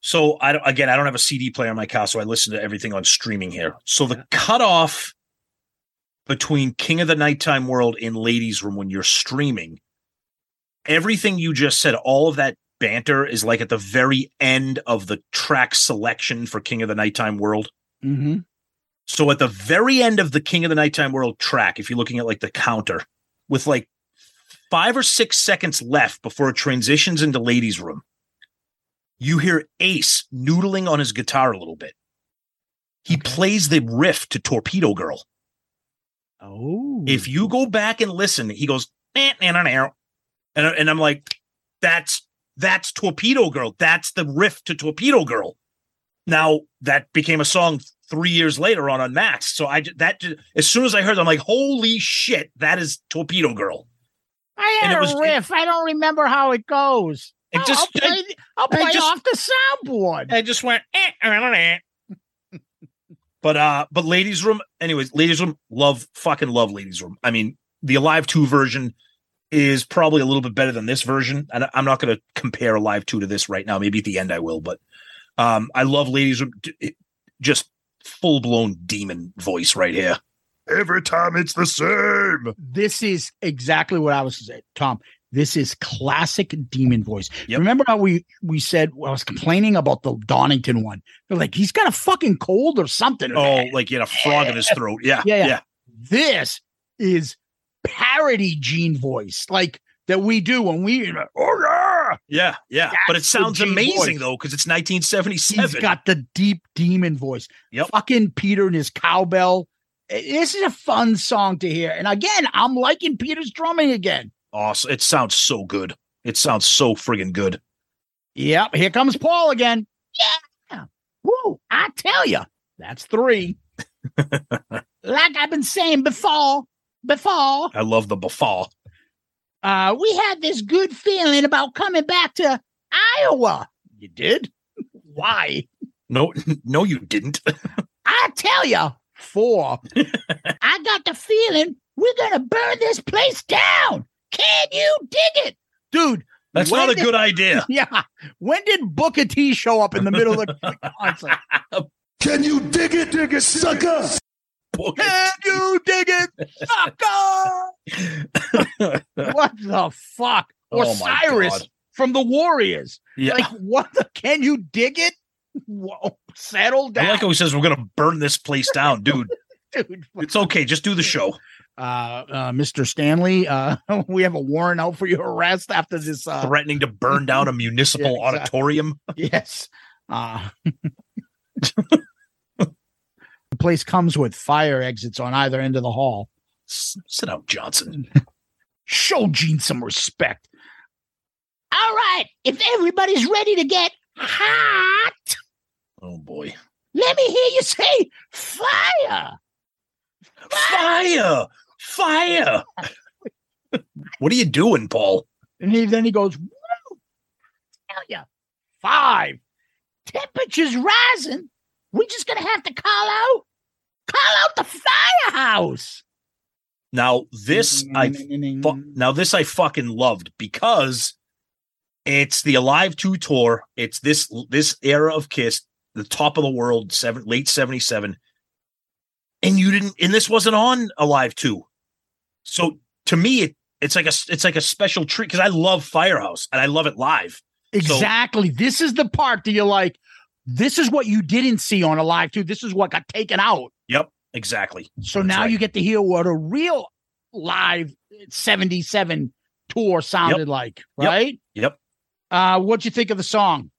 So, I don't, again, I don't have a CD player in my car, so I listen to everything on streaming here. So the cutoff between King of the Nighttime World and Ladies Room when you're streaming, everything you just said, all of that banter is like at the very end of the track selection for King of the Nighttime World.
Mm-hmm.
So at the very end of the King of the Nighttime World track, if you're looking at like the counter, with like five or six seconds left before it transitions into ladies' room, you hear Ace noodling on his guitar a little bit. He plays the riff to Torpedo Girl.
oh,
If you go back and listen, he goes, "Eh, nah, nah, nah." and and I'm like, that's that's Torpedo Girl. That's the riff to Torpedo Girl. Now that became a song three years later on Unmasked. So I that as soon as I heard, it, I'm like, holy shit, that is Torpedo Girl.
I had
it
a
was-
riff. I don't remember how it goes.
It
I'll-
just-
I'll play, I'll play
just-
off the soundboard.
I just went, eh, eh, eh, eh. but uh, but ladies' room. Anyways, ladies' room. Love, fucking love ladies' room. I mean, the Alive Two version is probably a little bit better than this version, and I'm not going to compare Alive Two to this right now. Maybe at the end I will, but um, I love ladies' room. Just full blown demon voice right here.
Every time it's the same.
this is exactly what I was saying, Tom. This is classic demon voice.
Yep.
Remember how we we said I was complaining about the Donington one? They're like, he's got a fucking cold or something.
Oh, (laughs) like he had a frog in his throat. Yeah,
Yeah, yeah.
yeah.
this is parody gene voice, like that we do when we. Oh yeah,
Yeah, yeah. But it sounds amazing
voice.
though, because it's
he's
1977.
got the deep demon voice.
Yep.
Fucking Peter and his cowbell. This is a fun song to hear, and again, I'm liking Peter's drumming again.
awesome. It sounds so good. It sounds so friggin' good.
Yep, here comes Paul again. Yeah. Woo! I tell you, that's three. (laughs) like I've been saying before, before,
I love the befall.
Uh, we had this good feeling about coming back to Iowa. You did? Why?
No, (laughs) no, you didn't.
I tell you, four. (laughs) I got the feeling we're gonna burn this place down. Can you dig it, dude?
That's not a
did-
good idea. (laughs)
Yeah. When did Booker T show up in the middle of the concert?
Can you dig it, dig it, sucker?
Can you dig it, sucker? (laughs) what the fuck? Or
Oh
Cyrus
God.
from the Warriors.
Yeah.
Like, what the? Can you dig it? Whoa, settle down.
I like how he says we're gonna burn this place down, dude. (laughs)
dude.
It's okay. Just do the show.
Uh, uh, Mr. Stanley, uh, (laughs) we have a warrant out for your arrest after this. Uh,
Threatening to burn down a municipal
Yeah, exactly.
auditorium.
yes. Uh, the place comes with fire exits on either end of the hall.
S- Sit out, Johnson. (laughs)
Show Gene some respect. All right. If everybody's ready to get hot,
Oh boy.
let me hear you say fire.
Fire! Fire! (laughs) what are you doing, Paul?
And he, then he goes, Woo! Tell ya, five. Temperatures rising. We're just gonna have to call out, call out the firehouse.
Now this I fu- now this I fucking loved because it's the Alive 2 tour. It's this this era of Kiss, the top of the world, seven late 77. And you didn't and this wasn't on Alive 2. So to me it it's like a it's like a special treat because I love Firehouse and I love it live.
Exactly. this is the part that you're like, this is what you didn't see on Alive Two. This is what got taken out.
Yep, exactly.
So
That's
now
right.
you get to hear what a real live 77 tour sounded like, right?
Yep.
Uh, what'd you think of the song?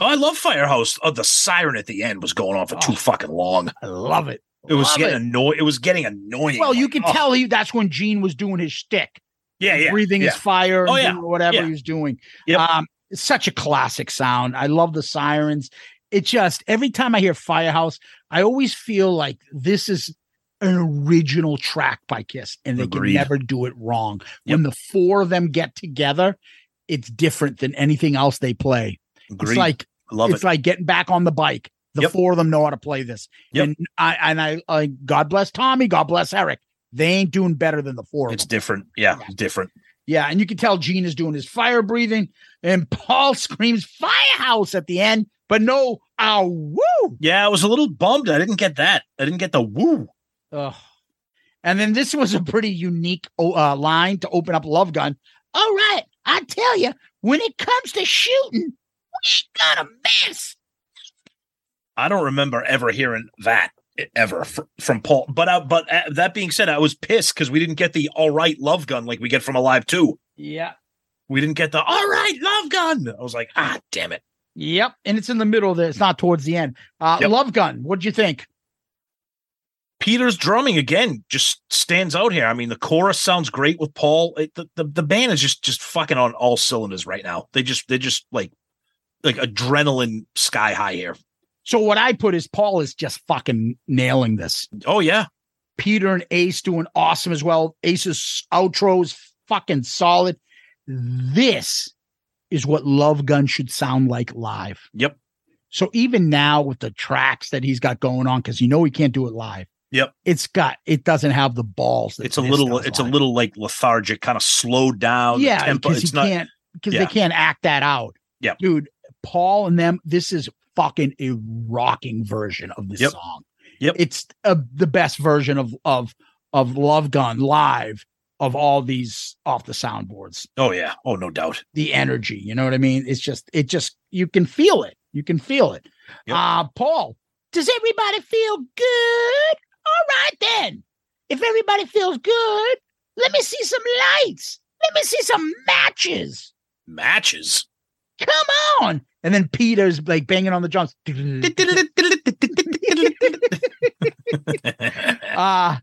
Oh, I love Firehouse. Oh, the siren at the end was going on for too
Oh.
fucking long.
I love it.
It was
Love
getting annoying. It was getting annoying.
Well, you
Like,
could
oh,
tell he, that's when Gene was doing his shtick.
Yeah, yeah.
breathing
yeah.
his fire
Oh,
and
yeah.
whatever
Yeah.
he was doing.
Yep.
Um, it's such a classic sound. I love the sirens. It just every time I hear Firehouse, I always feel like this is an original track by Kiss, and they
Agreed.
can never do it wrong. When the four of them get together, it's different than anything else they play.
Agreed.
It's like
love
it's
it.
like getting back on the bike. The
Yep.
four of them know how to play this.
Yep.
And I and I, I God bless Tommy, God bless Eric. They ain't doing better than the four of
it's different. Yeah,
Yeah.
different.
Yeah, and you can tell Gene is doing his fire breathing, and (laughs) Paul screams firehouse at the end, but no, ow, woo.
Yeah, I was a little bummed. I didn't get that. I didn't get the woo.
Ugh. And then this was a pretty unique oh, uh, line to open up Love Gun. All right, I tell you, when it comes to shooting, we ain't got a mess.
I don't remember ever hearing that ever fr- from Paul. But uh, but uh, that being said, I was pissed because we didn't get the all right love gun like we get from Alive Two.
Yeah.
We didn't get the all right love gun. I was like, ah, damn it.
Yep. And it's in the middle there. It's not towards the end. Uh,
Yep.
Love Gun, what'd you think?
Peter's drumming again just stands out here. I mean, the chorus sounds great with Paul. It, the, the the band is just just fucking on all cylinders right now. They just they just like like adrenaline sky high here.
So what I put is Paul is just fucking nailing this.
Oh yeah,
Peter and Ace doing awesome as well. Ace's outro is fucking solid. This is what Love Gun should sound like live.
Yep.
So even now with the tracks that he's got going on, because you know he can't do it live.
Yep.
It's got it doesn't have the balls.
It's a little it's a little like lethargic, kind of slowed down.
yeah because
It's
he
not.
can't because
yeah.
they can't act that out.
Yeah.
dude. Paul and them. This is fucking a rocking version of this
Yep.
song.
Yep.
it's uh, the best version of of of Love Gun live of all these off the soundboards.
Oh yeah. Oh no doubt.
The energy, you know what I mean? It's just it just you can feel it. You can feel it.
Yep.
Uh Paul, does everybody feel good? All right then. If everybody feels good, let me see some lights. Let me see some matches.
Matches.
Come on. And then Peter's like banging on the drums. (laughs) Uh,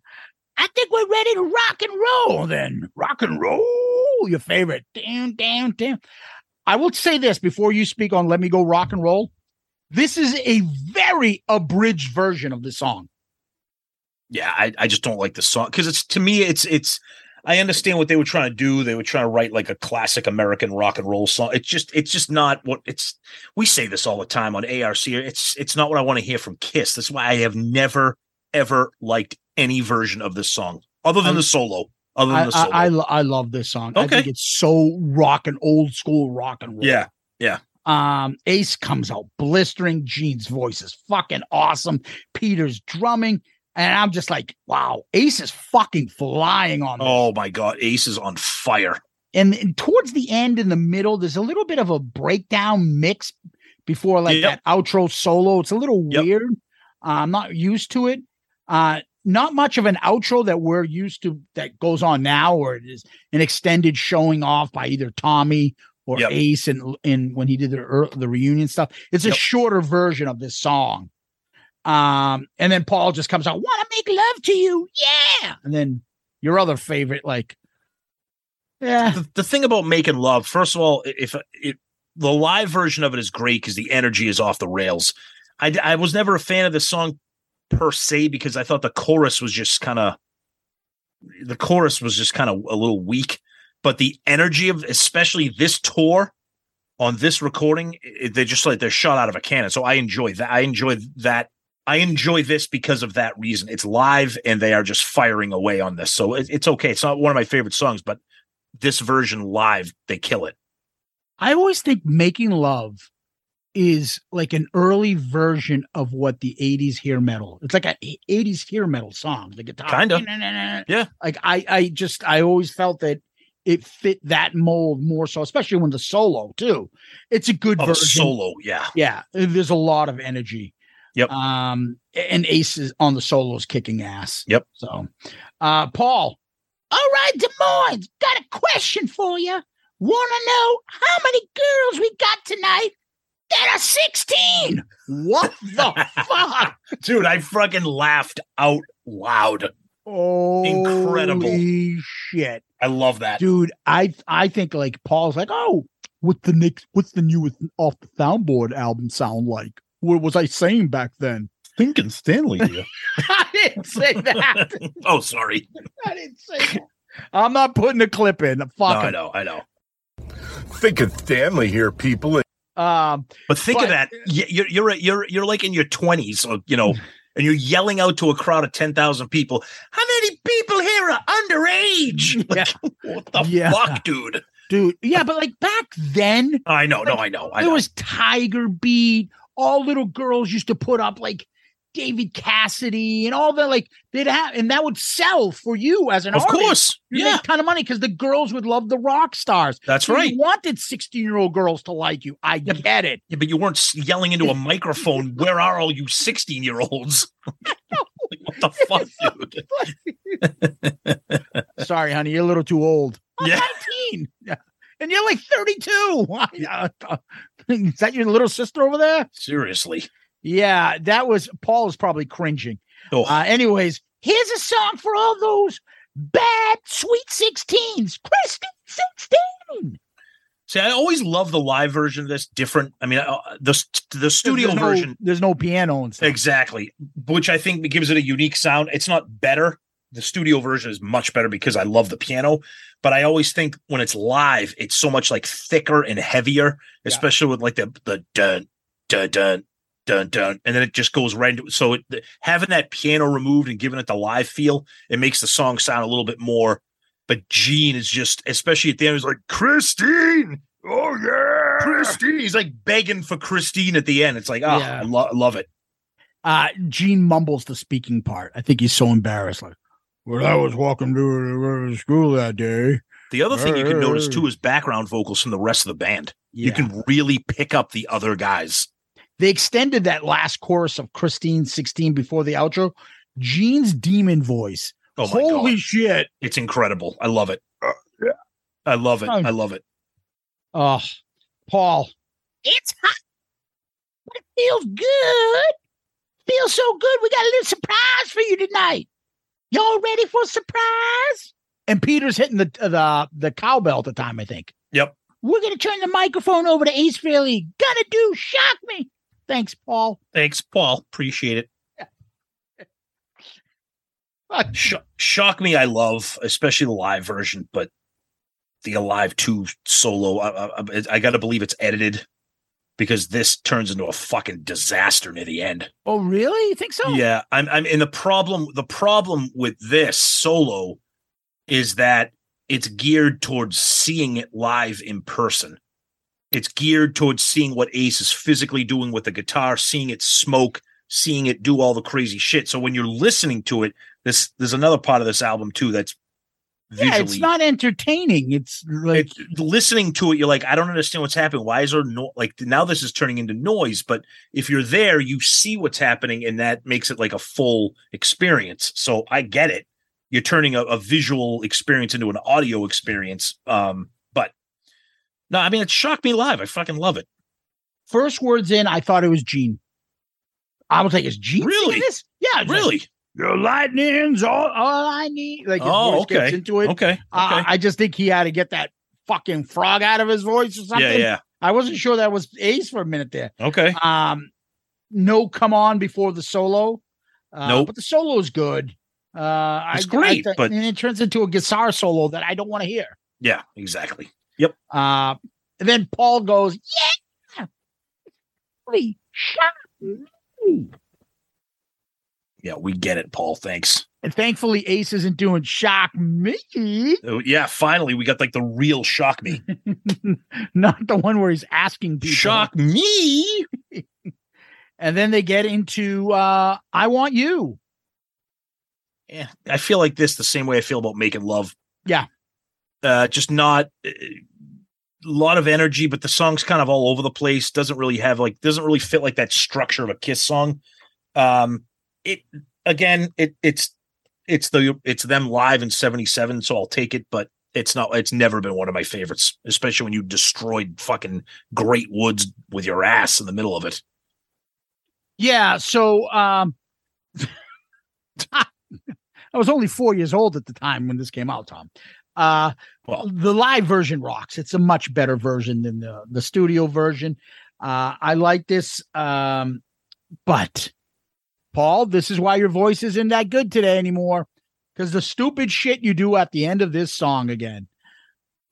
I think we're ready to rock and roll then. Rock and roll, your favorite. Down, down, down. I will say this before you speak on Let Me Go Rock and Roll. This is a very abridged version of the song.
Yeah, I, I just don't like the song because it's to me it's it's I understand what they were trying to do. They were trying to write like a classic American rock and roll song. It's just it's just not what it's we say this all the time on ARC. It's it's not what I want to hear from Kiss. That's why I have never ever liked any version of this song other than
I-
the solo. Other than
I,
the solo.
I, I, I love this song. I
Okay.
think it's so rock and old school rock and roll.
yeah. Yeah.
Um, Ace comes out blistering. Gene's voice is fucking awesome. Peter's drumming, and I'm just like, wow, Ace is fucking flying on. This.
Oh my god, Ace is on fire.
And, and towards the end, in the middle, there's a little bit of a breakdown mix before like
Yep.
that outro solo. It's a little
Yep.
weird. Uh, I'm not used to it. Uh, not much of an outro that we're used to that goes on now, or it is an extended showing off by either Tommy or
Yep.
Ace and in when he did the the reunion stuff. It's a shorter version of this song. Um, and then Paul just comes out, want to make love to you, yeah. And then your other favorite, like, yeah,
the, the thing about making love, first of all, if it, the live version of it is great because the energy is off the rails. I, I was never a fan of the song per se because I thought the chorus was just kind of the chorus was just kind of a little weak, but the energy of especially this tour on this recording, they're just like they're shot out of a cannon. So I enjoy that. I enjoy that. I enjoy this because of that reason. It's live and they are just firing away on this. So it, it's okay. It's not one of my favorite songs, but this version live, they kill it.
I always think making love is like an early version of what the 80s hair metal. It's like a 80s hair metal song. The guitar.
Kinda. Yeah.
Like I I just I always felt that it fit that mold more so, especially when the solo too. It's a good
Oh,
version.
solo, yeah.
Yeah, there's a lot of energy.
Yep.
Um, and Ace is on the solos kicking ass.
Yep.
So, uh, Paul. All right, Des Moines, got a question for you. Want to know how many girls we got tonight that are 16? What the (laughs) fuck?
Dude, I fucking laughed out loud.
Oh,
Incredible.
shit,
I love that.
dude! I I think like Paul's like, oh, what's the next? What's the newest off the soundboard album sound like? What was I saying back then?
Thinking Stanley here. (laughs)
I didn't say that. (laughs)
oh, sorry.
I didn't say that. I'm not putting a clip in. Fuck
No, I know, I know.
Thinking Stanley here, people.
Um,
But think
But-
of that. Y- You're you're you're you're like in your twenties, or you know, (laughs) and you're yelling out to a crowd of ten thousand people. How many people here are underage?
Yeah.
Like, what the
Yeah.
fuck, dude?
dude, yeah, but like back then,
I know, no, I know, I
there
know.
was Tiger Beat. All little girls used to put up like David Cassidy and all that. Like they'd have, and that would sell for you as an artist.
of
artist.
course,
You
yeah,
make a ton of money because the girls would love the rock stars.
that's
So
right.
You wanted 16 year old girls to like you. I
Yeah,
get it.
Yeah, but you weren't yelling into a microphone. (laughs) Where are all you sixteen year olds? (laughs) (laughs) what the fuck, dude?
Sorry, honey, you're a little too old. I'm
Yeah.
19. And you're like 32. (laughs) Is that your little sister over there?
Seriously.
Yeah, that was Paul is probably cringing.
Oh,
Uh, anyways, here's a song for all those bad sweet 16s. Christine 16.
see, I always love the live version of this. Different. I mean, uh, the the studio
There's no-
version
there's no piano and stuff.
Exactly, which I think gives it a unique sound. It's not better. The studio version is much better because I love the piano, but I always think when it's live, it's so much like thicker and heavier, especially with like the the dun dun dun dun dun, and then it just goes right into so it, the- having that piano removed and giving it the live feel, it makes the song sound a little bit more. But Gene is just, especially at the end, he's like Christine. Oh yeah, Christine. He's like begging for Christine at the end. It's like, oh,
Yeah.
I, lo- I love it.
Uh, Gene mumbles the speaking part. I think he's so embarrassed. Like, well, I was walking to uh, school that day.
The other thing you can notice too is background vocals from the rest of the band. You can really pick up the other guys.
They extended that last chorus of Christine 16 before the outro. Gene's demon voice.
Oh my
Holy
god,
shit.
it's incredible! I love it. I love it. I love it.
Oh, Paul. It's hot, but it feels good. Feels so good. We got a little surprise for you tonight. Y'all ready for a surprise? And Peter's hitting the the the cowbell at the time, I think.
Yep.
We're gonna turn the microphone over to Ace Frehley. Gonna do shock me. Thanks, Paul.
Thanks, Paul. Appreciate it. (laughs) Sh- shock me, I love, especially the live version, but the Alive 2 solo, I, I, I got to believe it's edited because this turns into a fucking disaster near the end.
Oh, really? You think so?
Yeah, I'm. I'm. And the problem, the problem with this solo is that it's geared towards seeing it live in person. It's geared towards seeing what Ace is physically doing with the guitar, seeing it smoke, seeing it do all the crazy shit. So when you're listening to it, this there's another part of this album too that's
yeah, it's not entertaining. It's like
listening to it, you're like, I don't understand what's happening. Why is there no like now this is turning into noise? But if you're there, you see what's happening, and that makes it like a full experience. So I get it. You're turning a, a visual experience into an audio experience. Um, but no, I mean it shocked me live. I fucking love it.
First words in, I thought it was Gene. I was like, is Gene
really?
Yeah,
really.
Like, your lightning's all, all I need. Like his
oh,
voice
okay.
gets into it.
Okay. okay.
Uh, I just think he had to get that fucking frog out of his voice or something.
Yeah, yeah.
I wasn't sure that was Ace for a minute there.
Okay.
Um, no, come on before the solo. Uh,
Nope.
But the solo is good. Uh,
It's
I,
great,
I,
but-
and it turns into a guitar solo that I don't want to hear.
Yeah, exactly. Yep.
Uh, and then Paul goes, "Yeah, holy shot me."
Yeah, we get it, Paul. Thanks.
And thankfully, Ace isn't doing shock me,
Oh, yeah, finally we got like the real shock me. (laughs)
not the one where he's asking people.
shock me. (laughs)
And then they get into uh, "I Want You."
Yeah, I feel like this the same way I feel about making love.
Yeah.
Uh, just not uh, a lot of energy, but the song's kind of all over the place. Doesn't really have like doesn't really fit like that structure of a Kiss song. Um, it again, it it's it's the it's them live in '77, so I'll take it, but it's not. It's never been one of my favorites, especially when you destroyed fucking Great Woods with your ass in the middle of it.
Yeah. So um, (laughs) I was only four years old at the time when this came out, Tom. Uh,
Well,
the live version rocks. It's a much better version than the, the studio version. Uh, I like this. Um, but Paul, this is why your voice isn't that good today anymore. Because the stupid shit you do at the end of this song again.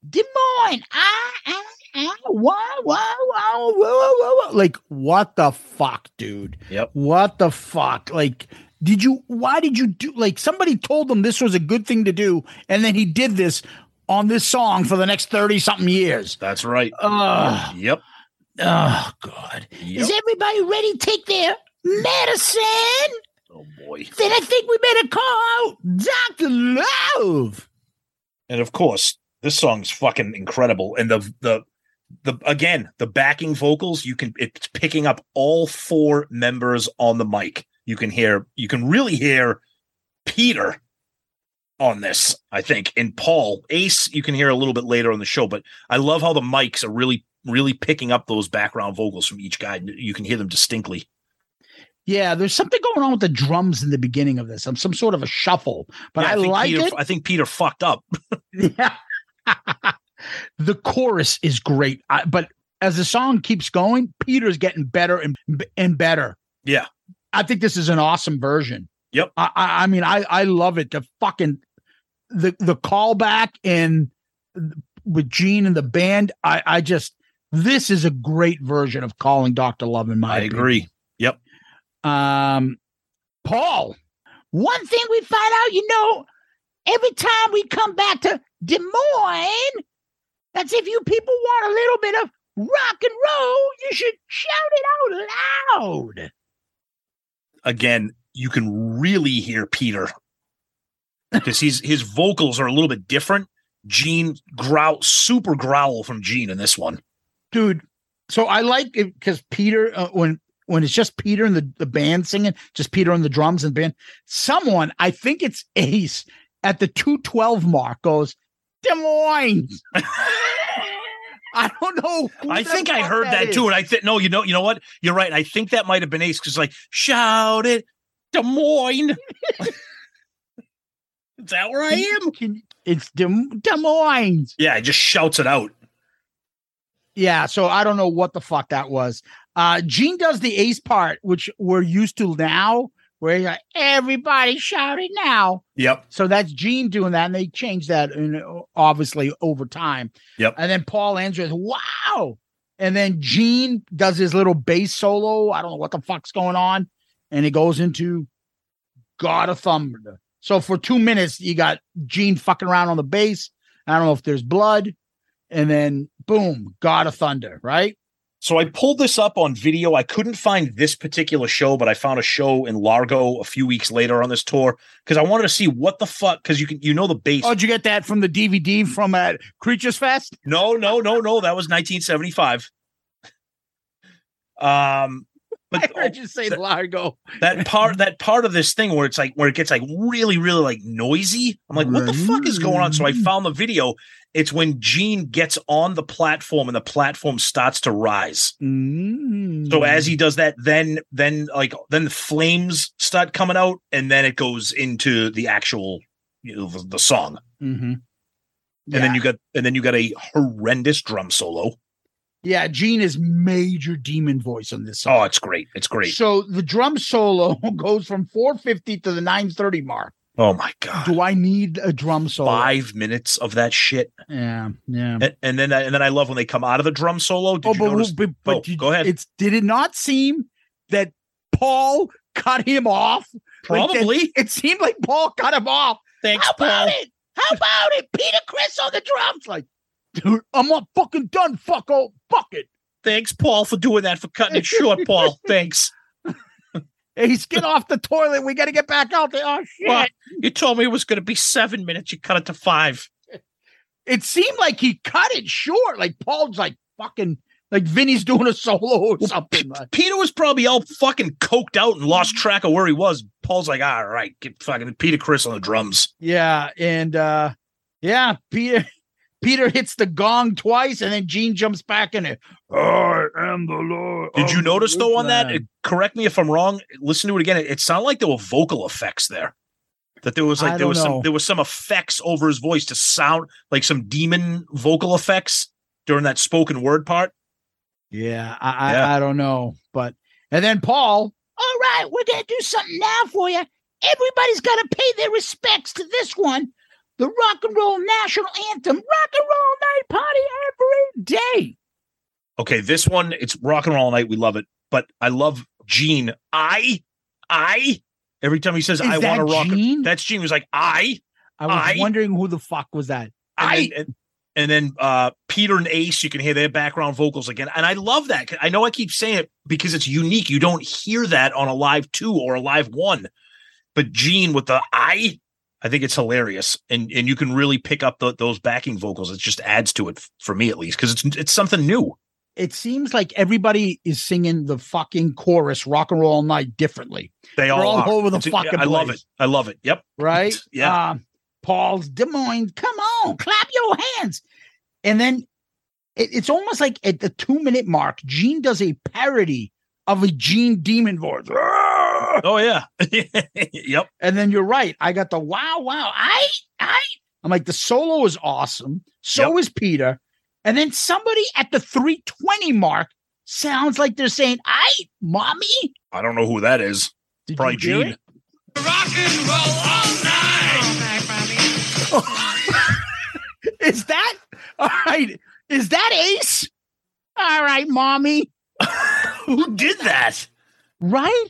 Des Moines, ah, ah, ah, wow, wow, wow, wow, wow, wow. Like, what the fuck, dude?
Yep.
What the fuck? Like, did you, why did you do, like, somebody told him this was a good thing to do, and then he did this on this song for the next 30 something years.
That's right.
Ugh.
Yep.
Oh, God.
Yep.
Is everybody ready take their medicine?
Oh boy.
Then I think we better call out Dr. Love.
and of course this song's fucking incredible and the the the again the backing vocals you can it's picking up all four members on the mic you can hear you can really hear peter on this i think and paul ace you can hear a little bit later on the show but i love how the mics are really really picking up those background vocals from each guy you can hear them distinctly
Yeah, there's something going on with the drums in the beginning of this. I'm some sort of a shuffle, but
Yeah,
I,
think
like
peter,
it.
i think peter fucked up (laughs)
Yeah. (laughs) the chorus is great, I, but as the song keeps going, Peter's getting better and and better.
yeah
I think this is an awesome version.
Yep.
I I, I mean I I love it. The fucking the the callback and with Gene and the band. I I just this is a great version of calling Doctor Love in my.
i
opinion.
agree
Um, Paul, one thing we find out, you know, every time we come back to Des Moines, that's if you people want a little bit of rock and roll, you should shout it out loud.
again, you can really hear Peter because he's his vocals are a little bit different. Gene growl, super growl from Gene in this one.
Dude, so I like it because Peter, uh, when when it's just Peter and the, the band singing, just Peter on the drums and band, someone, I think it's Ace at the 212 mark goes, Des Moines. (laughs) I don't know.
I think I heard that too, and I think no, you know, you know what? You're right. I think that might have been Ace because like shout it, Des Moines. (laughs) Is that where I am?
Can- It's Des, Des Moines.
Yeah, he just shouts it out.
Yeah, so I don't know what the fuck that was. Uh, Gene does the ace part, which we're used to now, where like, everybody shouting now.
Yep.
So that's Gene doing that, and they changed that, in, obviously over time.
Yep.
And then Paul ends with "Wow," and then Gene does his little bass solo. I don't know what the fuck's going on, and it goes into God of Thunder. So for two minutes, you got Gene fucking around on the bass. I don't know if there's blood, and then boom, God of Thunder, right?
So I pulled this up on video. I couldn't find this particular show, but I found a show in Largo a few weeks later on this tour because I wanted to see what the fuck. Because you can, you know, the bass.
Oh, did you get that from the DVD from at Creatures Fest?
No, no, no, no. That was 1975. Um, but (laughs)
I heard you say Largo.
that part, that part of this thing where it's like where it gets like really, really like noisy. I'm like, what the fuck is going on? So I found the video. It's when Gene gets on the platform and the platform starts to rise.
Mm.
So as he does that, then then like then the flames start coming out, and then it goes into the actual you know, the, the song,
Mm-hmm.
and then you got and then you got a horrendous drum solo.
yeah, Gene is major demon voice on this song.
Oh, it's great! It's great.
So the drum solo (laughs) goes from 450 to the 930 mark.
Oh my god!
Do I need a drum solo?
Five minutes of that shit,
Yeah, yeah.
and, and then and then I love when they come out of the drum solo. Did
oh,
you
but,
notice?
but, but
Oh,
did-
go ahead.
It's did it not seem that Paul cut him off? Like that-
Probably.
it seemed like Paul cut him off.
Thanks,
How about it? How about it? Peter Criss on the drums. Like, dude, I'm not fucking done. Fucko, fuck it.
Thanks, Paul, for doing that for cutting it short, Paul. (laughs) Thanks.
He's get off the toilet. We got to get back out there. Oh shit!
Well, you told me it was going to be seven minutes. You cut it to five.
it seemed like he cut it short. Like Paul's like fucking like Vinny's doing a solo or something. like-
Peter was probably all fucking coked out and lost track of where he was. Paul's like, all right, get fucking Peter Criss on the drums.
Yeah, and uh yeah, Peter Peter hits the gong twice, and then Gene jumps back in it. I am the Lord.
Did you notice though on that? it- correct me if I'm wrong. Listen to it again. It, it sounded like there were vocal effects there. That there was
I
like there was
know.
some there was some effects over his voice to sound like some demon vocal effects during that spoken word part.
Yeah, I, I,
Yeah.
I don't know, but and then Paul. All right, we're gonna do something now for you. Everybody's got to pay their respects to this one, the rock and roll national anthem, rock and roll night party every day.
Okay, this one it's rock and roll night. We love it, but I love Gene. I, I. Every time he says
Is
I want to rock,
Gene?
that's Gene. He was like I,
I was
I-
wondering who the fuck was that.
and
I
then, and, and then uh Peter and Ace, you can hear their background vocals again, and I love that. I know I keep saying it because it's unique. You don't hear that on a live two or a live one, but Gene with the I, I think it's hilarious, and and you can really pick up the, those backing vocals. It just adds to it for me at least because it's it's something new.
it seems like everybody is singing the fucking chorus rock and roll all night differently,
They all,
all
are.
over the
It's-
fucking
I love it. I love it. Yep.
right?
Yeah.
Um, Paul's Des Moines, come on, clap your hands. And then it- it's almost like at the two minute mark, Gene does a parody of a Gene demon voice. (laughs)
Oh yeah. (laughs) yep.
And then you're right. I got the wow, wow. I, I, I'm like, the solo is awesome. So is Peter. And then somebody at the 320 mark sounds like they're saying, I, mommy.
I don't know who that is.
Did
Probably
you hear
Gene.
is that all right? Is that Ace? All right, mommy. (laughs)
Who did that?
Right?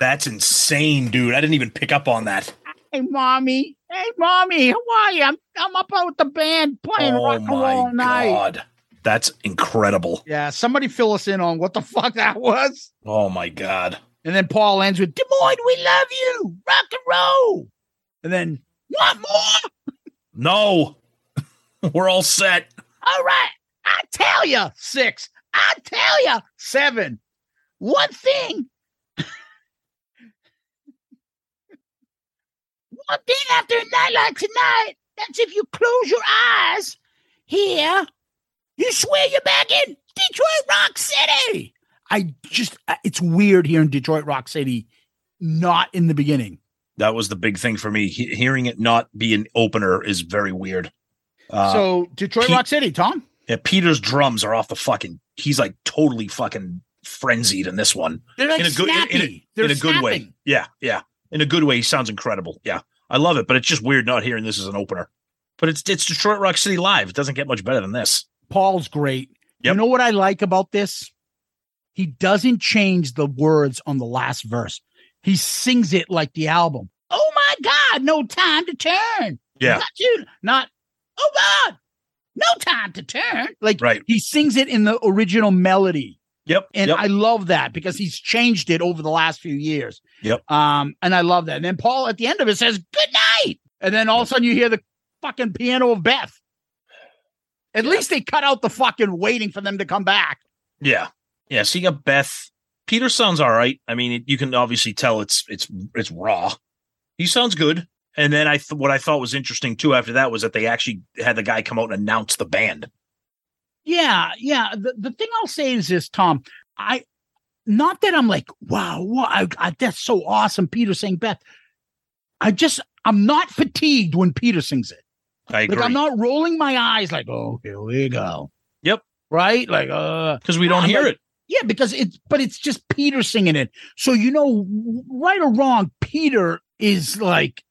That's insane, dude. I didn't even pick up on that.
Hey, mommy. Hey, mommy. How are you? I'm, I'm up out with the band playing
oh
rock and roll all night.
god. That's incredible.
Yeah, somebody fill us in on what the (laughs) fuck that was.
Oh my god.
And then Paul ends with Des Moines, we love you. Rock and roll. And then, want more?
No. (laughs) We're all set.
All right. I tell you, six. I tell you, seven. One thing. One thing after a night like tonight, that's if you close your eyes here, you swear you're back in Detroit Rock City. I just, uh, it's weird here in Detroit Rock City, not in the beginning.
That was the big thing for me. He- hearing it not be an opener is very weird. Uh,
so, Detroit Rock City, Tom?
Yeah, Peter's drums are off the fucking. He's like totally fucking frenzied in this one.
They're like
in a good, in, in a,
snappy.
In a good way. Yeah, yeah, in a good way. He sounds incredible. Yeah, I love it. But it's just weird not hearing this as an opener. But it's it's Detroit Rock City live. It doesn't get much better than this.
Paul's great. You know what I like about this? He doesn't change the words on the last verse. He sings it like the album. Oh my God, no time to turn.
Yeah,
Not you, not, oh God, no time to turn. Like
right.
he sings it in the original melody.
Yep.
And
yep.
I love that because he's changed it over the last few years.
Yep.
Um, and I love that. And then Paul at the end of it says, Good night. And then all of a sudden you hear the fucking piano of Beth. At least they cut out the fucking waiting for them to come back.
Yeah, yeah. So you got Beth. Peter sounds all right. I mean, it, you can obviously tell it's it's it's raw. He sounds good. And then I th- what I thought was interesting too after that was that they actually had the guy come out and announce the band.
Yeah, yeah. The, the thing I'll say is this, Tom. I not that I'm like, wow, wow I, I, that's so awesome. Peter saying Beth. I just I'm not fatigued when Peter sings it.
I agree.
Like I'm not rolling my eyes like, oh, here we go.
Yep.
Right? Like, uh,
because we don't
I'm
hear
like-
it.
yeah, because it's but it's just Peter singing it. So you know, right or wrong, Peter is like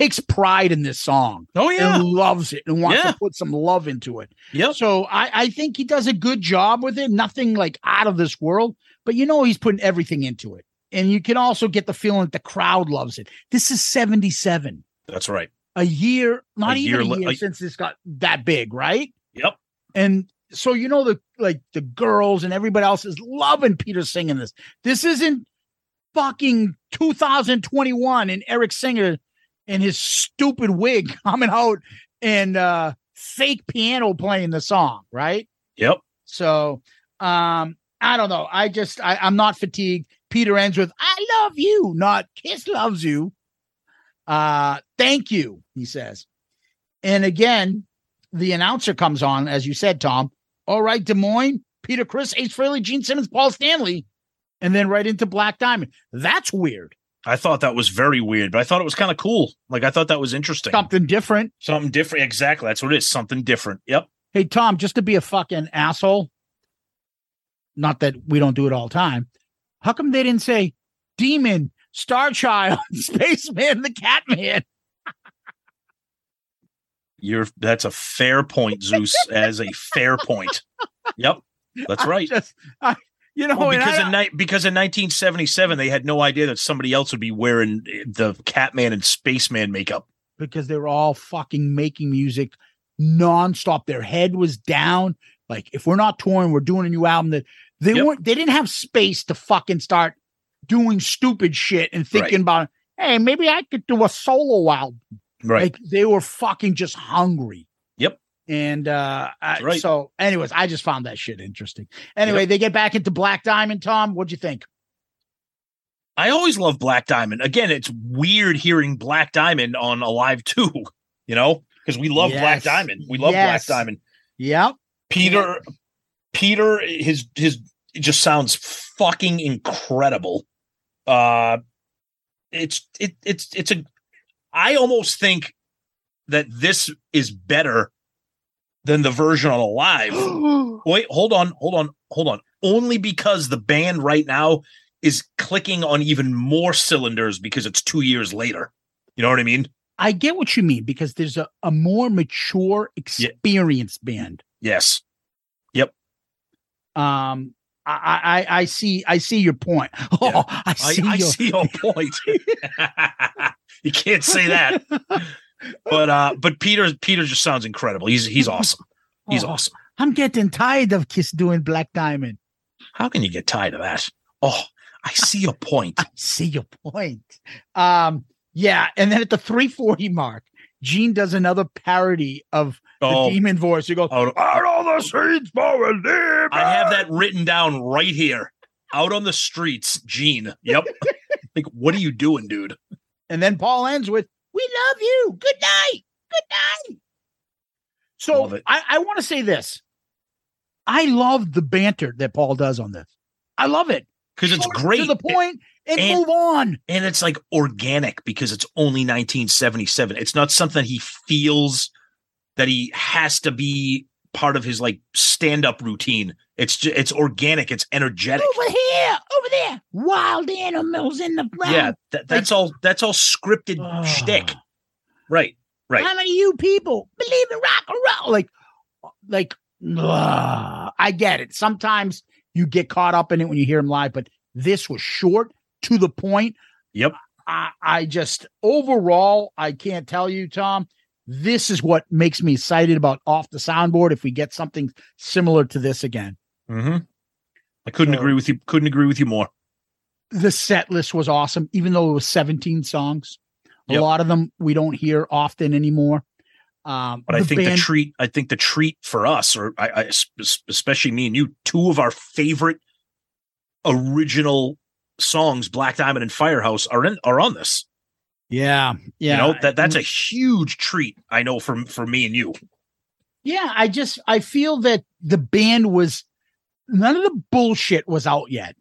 takes pride in this song.
Oh yeah.
And loves it and wants
Yeah.
to put some love into it.
Yep.
So I, I think he does a good job with it. Nothing like out of this world, but you know he's putting everything into it. And you can also get the feeling that the crowd loves it. This is 77.
That's right.
A year, not
A
even
year
a year
a-
since this got that big, right?
Yep.
And so you know the like the girls and everybody else is loving Peter singing this. This isn't fucking 2021 and Eric Singer and his stupid wig (laughs) coming out and uh fake piano playing the song, right?
Yep.
So um I don't know. I just I, I'm not fatigued. Peter ends with I love you, not Kiss loves you. Uh thank you, he says. And again, the announcer comes on, as you said, Tom. All right, Des Moines, Peter Criss, Ace Frehley, Gene Simmons, Paul Stanley, and then right into Black Diamond. That's weird.
I thought that was very weird, but I thought it was kind of cool. Like I thought that was interesting.
Something different.
Something different. Exactly. That's what it is. Something different. Yep.
Hey, Tom, just to be a fucking asshole, not that we don't do it all the time. How come they didn't say Demon, Star Child, (laughs) Spaceman, the Catman?
You're that's a fair point, Zeus, as a fair point. (laughs) Yep. That's right.
Just, I, you know,
Well, because in ni- because in 1977 they had no idea that somebody else would be wearing the Catman and Spaceman makeup.
because they were all fucking making music nonstop. Their head was down. Like, if we're not touring, we're doing a new album. That they
Yep.
weren't. They didn't have space to fucking start doing stupid shit and thinking
Right.
about, hey, maybe I could do a solo album.
Right.
Like they were fucking just hungry. And uh I,
right.
so anyways, I just found that shit interesting. Anyway,
Yep.
they get back into Black Diamond, Tom. What'd you think?
I always love Black Diamond. Again, it's weird hearing Black Diamond on Alive 2, you know, because we love Black Diamond. We love
Yes.
Black Diamond.
Yep.
Peter Peter his his it just sounds fucking incredible. Uh it's it it's it's a I almost think that this is better than the version on Alive. (gasps) Wait, hold on, hold on, hold on. Only because the band right now is clicking on even more cylinders because it's 2 years later. You know what I mean?
I get what you mean because there's a, a more mature, experienced band.
Yes. Yep.
Um, I, I I see I see your point. (laughs) Oh, I
I,
see
I
your
see your point. (laughs) (laughs) you can't say that. But uh but Peter Peter just sounds incredible. He's he's awesome. He's
Oh,
awesome.
I'm getting tired of Kiss doing Black Diamond.
How can you get tired of that? Oh, I see your point. (laughs)
I see your point. Um, yeah, and then at the 340 mark, Gene does another parody of
Oh.
the demon voice. He goes,
Out,
Out on the streets for a living.
I have that written down right here. Out on the streets, Gene. Yep. (laughs) like, what are you doing, dude?
and then Paul ends with, "We love you. Good night. Good night." So I, I want to say this. I love the banter that Paul does on this. I love it
Because it's great.
to the point and,
And-
move on.
and it's like organic because it's only 1977. It's not something he feels that he has to be part of his like stand up routine. It's just, it's organic. It's energetic.
Over here, over there, wild animals in the ground.
Yeah, that, that's all. That's all scripted
Oh.
shtick. Right, right.
How many of you people believe in rock and roll? Like, like, ugh, I get it. Sometimes you get caught up in it when you hear him live, but this was short to the point.
Yep.
I, I just overall, I can't tell you, Tom. This is what makes me excited about off the soundboard. If we get something similar to this again,
Mm-hmm. I couldn't
So-
agree with you. Couldn't agree with you more.
the set list was awesome, even though it was 17 songs. A
Yep.
lot of them we don't hear often anymore. Um,
But I think the treat. I think the treat for us, or I, I especially me and you, two of our favorite original songs, Black Diamond and Firehouse, are in are on this.
Yeah, yeah,
You know that that's a huge treat. I know for for me and you.
Yeah, I just I feel that the band was none of the bullshit was out yet.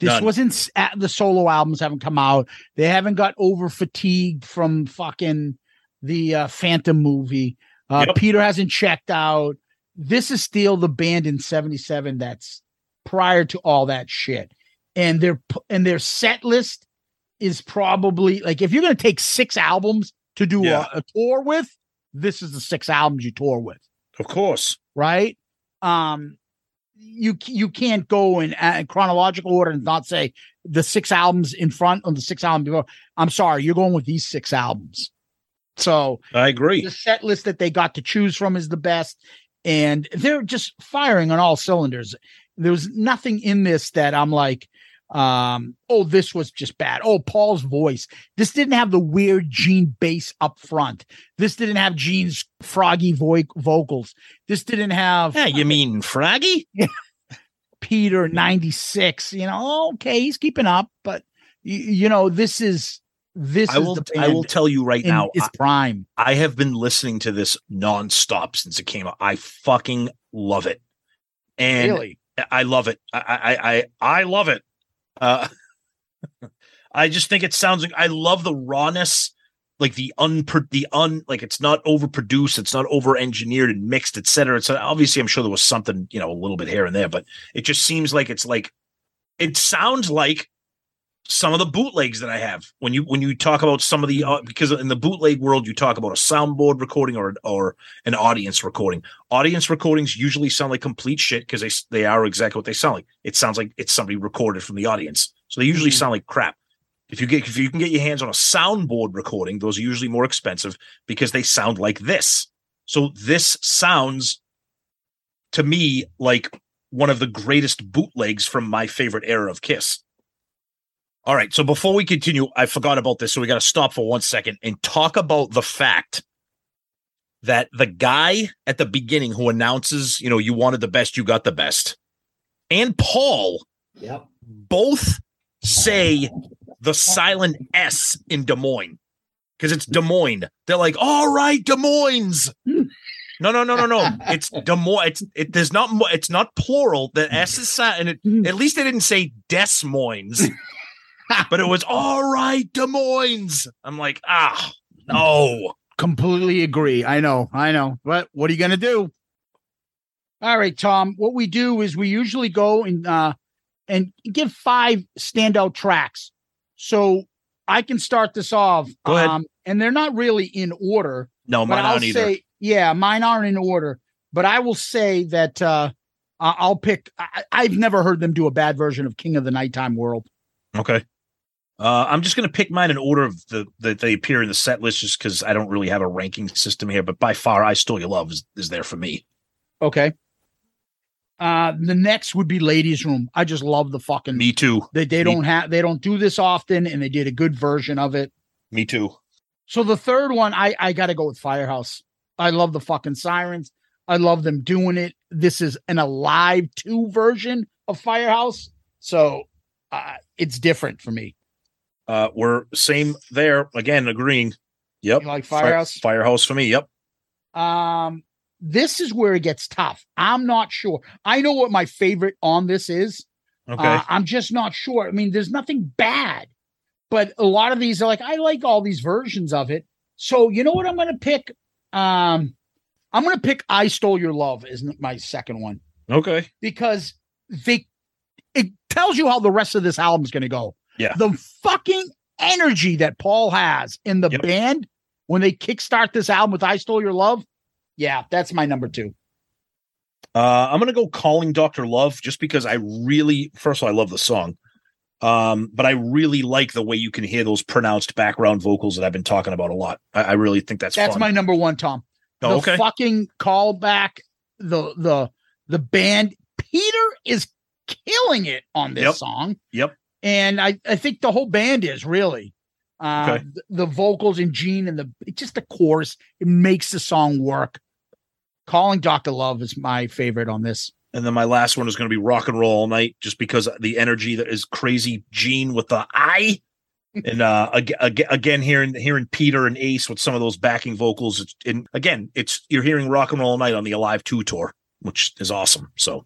This
None.
wasn't at the solo albums haven't come out. They haven't got over fatigued from fucking the uh, Phantom movie. Uh,
Yep.
Peter hasn't checked out. This is still the band in '77 that's prior to all that shit, and their and their set list is probably like if you're going to take six albums to do
Yeah.
a, a tour with, this is the six albums you tour with
Of course.
right? Um, you you can't go in uh, chronological order and not say the six albums in front or the six albums before. I'm sorry, you're going with these six albums. So
I agree.
the set list that they got to choose from is the best, and they're just firing on all cylinders. There's nothing in this that I'm like, um, oh, this was just bad. Oh, Paul's voice. This didn't have the weird Gene bass up front. This didn't have Gene's froggy vo- vocals. This didn't have
Yeah, you mean Froggy? (laughs)
Peter 96. You know, okay, he's keeping up, but you, you know, this is this
I
is
will.
the
I will tell you right now.
its prime.
I, I have been listening to this nonstop since it came out. I fucking love it, and
really.
I love it. I I I, I love it. Uh, (laughs) I just think it sounds like I love the rawness, like the un the un like it's not overproduced, it's not over engineered and mixed, etc. So obviously, I'm sure there was something you know a little bit here and there, but it just seems like it's like it sounds like some of the bootlegs that I have when you when you talk about some of the uh, because in the bootleg world you talk about a soundboard recording or or an audience recording. Audience recordings usually sound like complete shit because they they are exactly what they sound like. It sounds like it's somebody recorded from the audience, so they usually
Mhm.
sound like crap. If you get if you can get your hands on a soundboard recording, those are usually more expensive because they sound like this. So this sounds to me like one of the greatest bootlegs from my favorite era of Kiss. All right. So before we continue, I forgot about this. So we got to stop for one second and talk about the fact that the guy at the beginning who announces, you know, you wanted the best, you got the best, and Paul
Yep.
both say the silent S in Des Moines because it's Des Moines. They're like, all right, Des Moines. No, no, no, no, no. It's Des Moines. It's it. There's not. It's not plural. The S is silent. And it, at least they didn't say Des Moines, but it was all right, Des Moines. I'm like, ah, no.
Completely agree. I know, I know. But what are you gonna do? All right, Tom. What we do is we usually go and uh and give five standout tracks. So I can start this off.
Go ahead.
Um, and they're not really in order.
No, mine aren't either.
say, yeah, mine aren't in order. But I will say that uh I'll pick. I, I've never heard them do a bad version of King of the Nighttime World.
Okay. Uh, I'm just going to pick mine in order of the that they appear in the set list, just because I don't really have a ranking system here. But by far, "I Stole Your Love" is, is there for me.
Okay. Uh, the next would be Ladies Room. I just love the fucking.
Me too.
They they
Me-
don't have they don't do this often, and they did a good version of it.
Me too.
So the third one, I I got to go with Firehouse. I love the fucking sirens. I love them doing it. This is an alive two version of Firehouse, so uh, it's different for me.
Uh, we're same there again, agreeing. Yep.
You like
Fi-
Firehouse?
Firehouse for me. Yep.
Um, this is where it gets tough. I'm not sure. I know what my favorite on this is.
Okay.
Uh, I'm just not sure. I mean, there's nothing bad, but a lot of these are like, I like all these versions of it. So you know what I'm going to pick? Um, I'm going to pick I Stole Your Love as my second one
Okay.
because they it tells you how the rest of this album is going to go.
Yeah.
The fucking energy that Paul has in the
Yep.
band when they kickstart this album with I Stole Your Love. Yeah, that's my number two.
Uh, I'm gonna go calling Doctor Love just because I really, first of all, I love the song, um, but I really like the way you can hear those pronounced background vocals that I've been talking about a lot. I, I really think that's
That's
fun.
my number one, Tom.
Oh,
the
okay.
fucking callback, the the the band. Peter is killing it on this
Yep.
song.
Yep.
And I, I think the whole band is really uh
Okay.
th- the vocals and Gene and the just the chorus it makes the song work calling dr love is my favorite on this
And then my last one is going to be rock and roll all night, just because the energy that is crazy. Gene with the I, (laughs) and uh, again, again, hearing hearing Peter and Ace with some of those backing vocals. It's, and again, it's you're hearing rock and roll all night on the Alive Two tour, which is awesome. So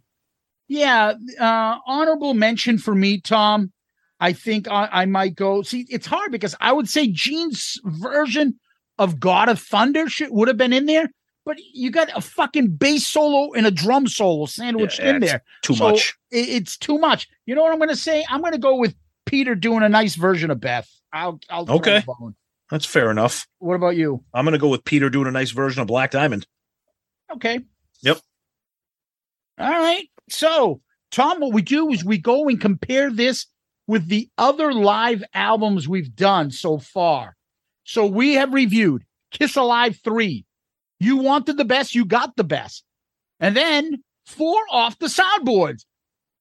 yeah uh honorable mention for me tom i think i, I might go see it's hard because i would say gene's version of god of thunder should would have been in there but you got a fucking bass solo and a drum solo sandwiched
Yeah,
in there
too
So
much.
it- it's too much. You know what I'm going to say? I'm going to go with Peter doing a nice version of Beth. I'll, I'll
Okay. That's fair enough.
What about you?
I'm going to go with Peter doing a nice version of Black Diamond.
Okay.
Yep.
All right. So, Tom, what we do is we go and compare this with the other live albums we've done so far. So we have reviewed Kiss Alive 3. You wanted the best, you got the best. And then four off the soundboards.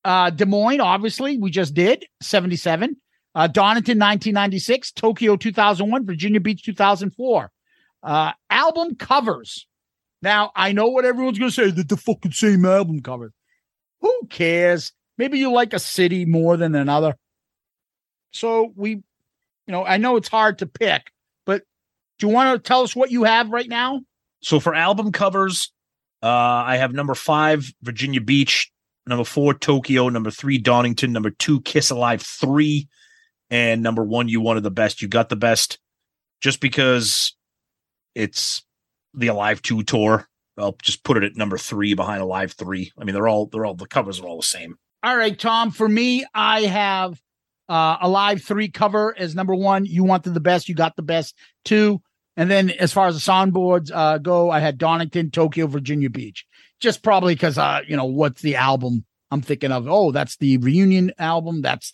Uh, Des Moines, obviously, we just did 77. Uh, Donington, 1996. Tokyo, 2001. Virginia Beach, 2004. Uh, album covers. Now, I know what everyone's going to say that the fucking same album covers. Who cares? Maybe you like a city more than another. So we, you know, I know it's hard to pick, but do you want to tell us what you have right now?
So for album covers, uh, I have number five, Virginia Beach, number four, Tokyo, number three, Donington, number two, Kiss Alive 3, and number one, You Wanted the Best, You Got the Best, just because it's the Alive 2 tour. I'll just put it at number three behind Alive 3. I mean, they're all, they're all, the covers are all the same.
All right, Tom. For me, I have uh, a live three cover as number one. You wanted the best, you got the best. Two, and then as far as the soundboards uh, go, I had Donington, Tokyo, Virginia Beach. Just probably because uh, you know what's the album I'm thinking of? Oh, that's the reunion album. That's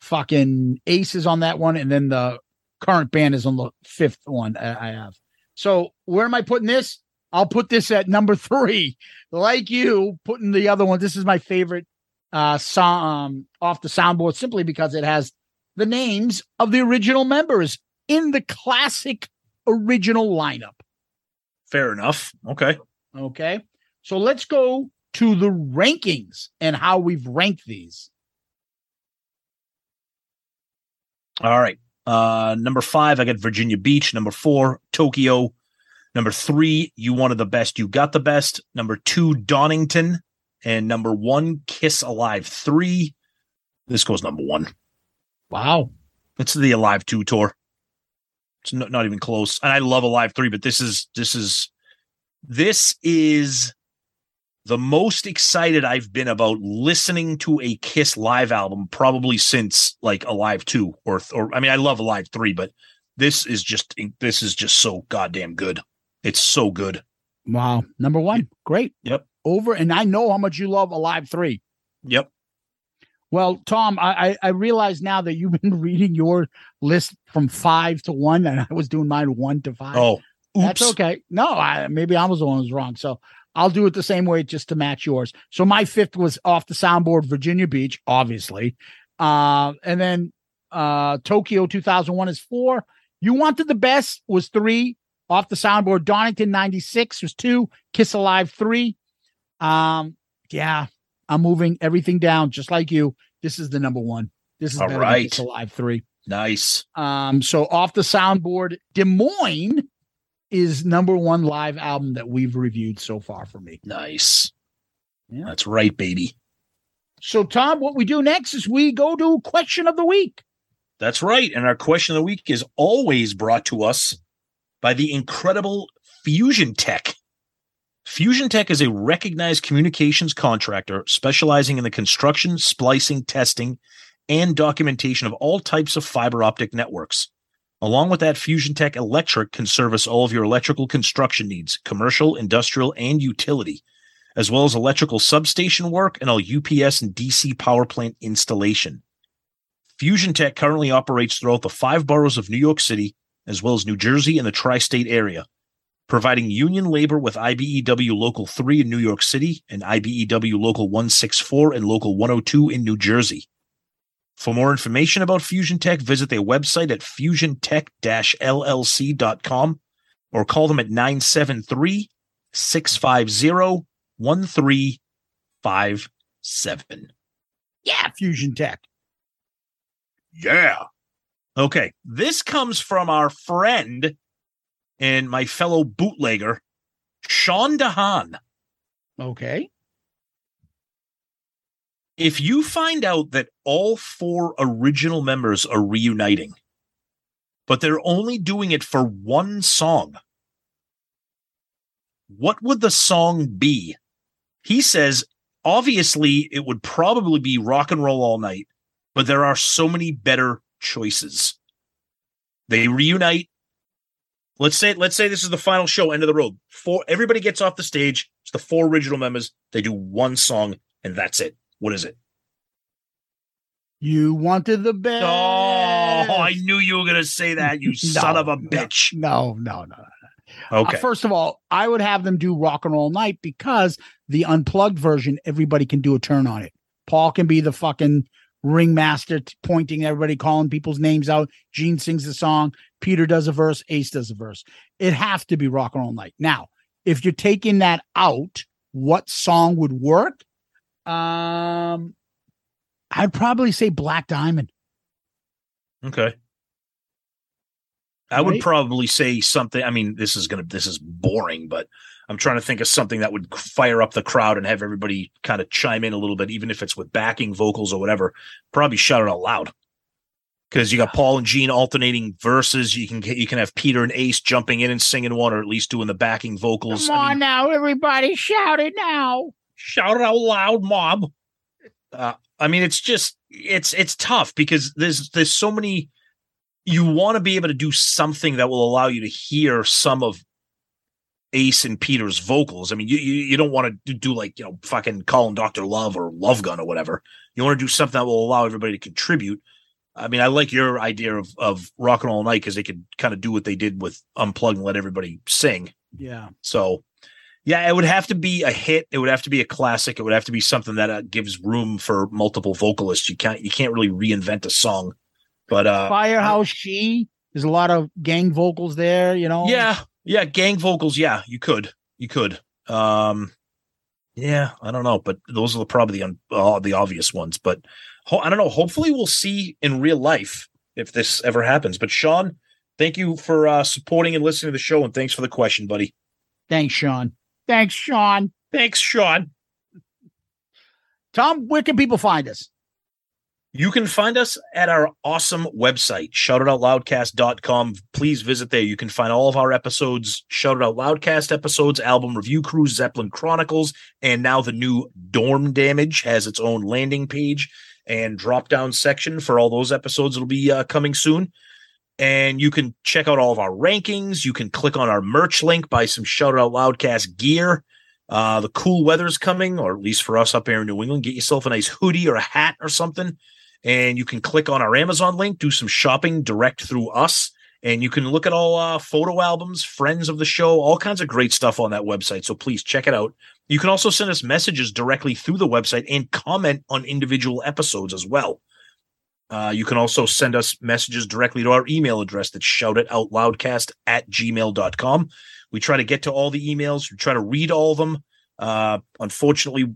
fucking Aces on that one, and then the current band is on the fifth one I have. So where am I putting this? I'll put this at number three. Like you, putting the other one. This is my favorite uh song um, off the soundboard simply because it has the names of the original members in the classic original lineup.
Fair enough. Okay.
Okay. So let's go to the rankings and how we've ranked these.
All right. Uh, number five, I got Virginia Beach. Number four, Tokyo. Number three, You Wanted the Best, You Got the Best. Number two, Donington. And number one, Kiss Alive 3. This goes number one.
Wow.
It's the Alive 2 tour. It's not, not even close. And I love Alive 3, but this is, this is, this is the most excited I've been about listening to a Kiss live album probably since like Alive 2 or or I mean I love Alive 3 but this is just this is just so goddamn good. It's so good.
Wow. Number one. Great.
Yep.
Over. And I know how much you love Alive 3.
Yep.
Well, Tom, I, I I realize now that you've been (laughs) reading your list from five to one, and I was doing mine one to five.
Oh,
That's okay. No, I maybe I was the one who was wrong. So I'll do it the same way just to match yours. So my fifth was off the soundboard, Virginia Beach, obviously. Uh, and then uh Tokyo 2001 is four. You wanted the best was three. Off the soundboard, Donington 96 was two. Kiss Alive three. Um, yeah, I'm moving everything down just like you. This is the number one. This is
All
better
right.
than Kiss three.
Nice.
Um, so off the soundboard, Des Moines is number one live album that we've reviewed so far for me.
Nice.
Yeah.
That's right, baby.
So, Tom, what we do next is we go to question of the week.
That's right. And our question of the week is always brought to us by the incredible Fusion Tech. Fusion Tech is a recognized communications contractor specializing in the construction, splicing, testing, and documentation of all types of fiber optic networks. Along with that, Fusion Tech Electric can service all of your electrical construction needs, commercial, industrial, and utility, as well as electrical substation work and all UPS and DC power plant installation. Fusion Tech currently operates throughout the five boroughs of New York City, as well as New Jersey and the tri state area, providing union labor with IBEW Local 3 in New York City and IBEW Local 164 and Local 102 in New Jersey. For more information about Fusion Tech, visit their website at fusiontech-llc.com or call them at 973 650 1357.
Yeah, Fusion Tech.
Yeah. Okay. This comes from our friend and my fellow bootlegger, Sean DeHaan.
Okay.
If you find out that all four original members are reuniting, but they're only doing it for one song, what would the song be? He says, obviously, it would probably be Rock and Roll All Night, but there are so many better choices. They reunite. Let's say let's say this is the final show, end of the road. Four everybody gets off the stage. It's the four original members. They do one song, and that's it. What is it?
You wanted the best.
Oh, I knew you were gonna say that, you (laughs) son of a bitch.
No, no, no. no.
Okay.
Uh, first of all, I would have them do rock and roll night because the unplugged version, everybody can do a turn on it. Paul can be the fucking ringmaster t- pointing everybody, calling people's names out. Gene sings the song. Peter does a verse. Ace does a verse. It have to be rock and roll night. Now, if you're taking that out, what song would work? Um, I'd probably say Black Diamond.
Okay. I would probably say something. I mean, this is gonna this is boring, but I'm trying to think of something that would fire up the crowd and have everybody kind of chime in a little bit, even if it's with backing vocals or whatever. Probably shout it out loud. Because you got Paul and Gene alternating verses. You can get you can have Peter and Ace jumping in and singing one, or at least doing the backing vocals.
Come
I
on
mean,
now, everybody, shout it now.
shout it out loud, mob. Uh, I mean, it's just it's it's tough because there's there's so many. You want to be able to do something that will allow you to hear some of Ace and Peter's vocals. I mean, you you, you don't want to do like you know fucking calling Doctor Love or Love Gun or whatever. You want to do something that will allow everybody to contribute. I mean, I like your idea of of rock and roll night because they could kind of do what they did with unplug and let everybody sing.
Yeah.
So, yeah, it would have to be a hit. It would have to be a classic. It would have to be something that uh, gives room for multiple vocalists. You can't you can't really reinvent a song. But uh
Firehouse She. There's a lot of gang vocals there, you know.
yeah, yeah, gang vocals, yeah, you could. You could. Um yeah, I don't know, but those are probably the un- uh, the obvious ones, but ho- I don't know. Hopefully we'll see in real life if this ever happens. But Sean, thank you for uh supporting and listening to the show and thanks for the question, buddy.
Thanks, Sean. Thanks, Sean.
Thanks, Sean.
Tom, where can people find us?
You can find us at our awesome website, shoutitoutloudcast.com. Please visit there. You can find all of our episodes, Shout It Out Loudcast episodes, album review cruise, Zeppelin Chronicles, and now the new Storm Damage has its own landing page and drop down section for all those episodes. It'll be uh, coming soon. And you can check out all of our rankings. You can click on our merch link, buy some Shout Out Loudcast gear. Uh, the cool weather's coming, or at least for us up here in New England. Get yourself a nice hoodie or a hat or something and you can click on our Amazon link, do some shopping direct through us, and you can look at all uh, photo albums, friends of the show, all kinds of great stuff on that website. So please check it out. You can also send us messages directly through the website and comment on individual episodes as well. Uh, you can also send us messages directly to our email address that's shoutitoutloudcast at gmail.com. We try to get to all the emails. We try to read all of them. Uh, unfortunately,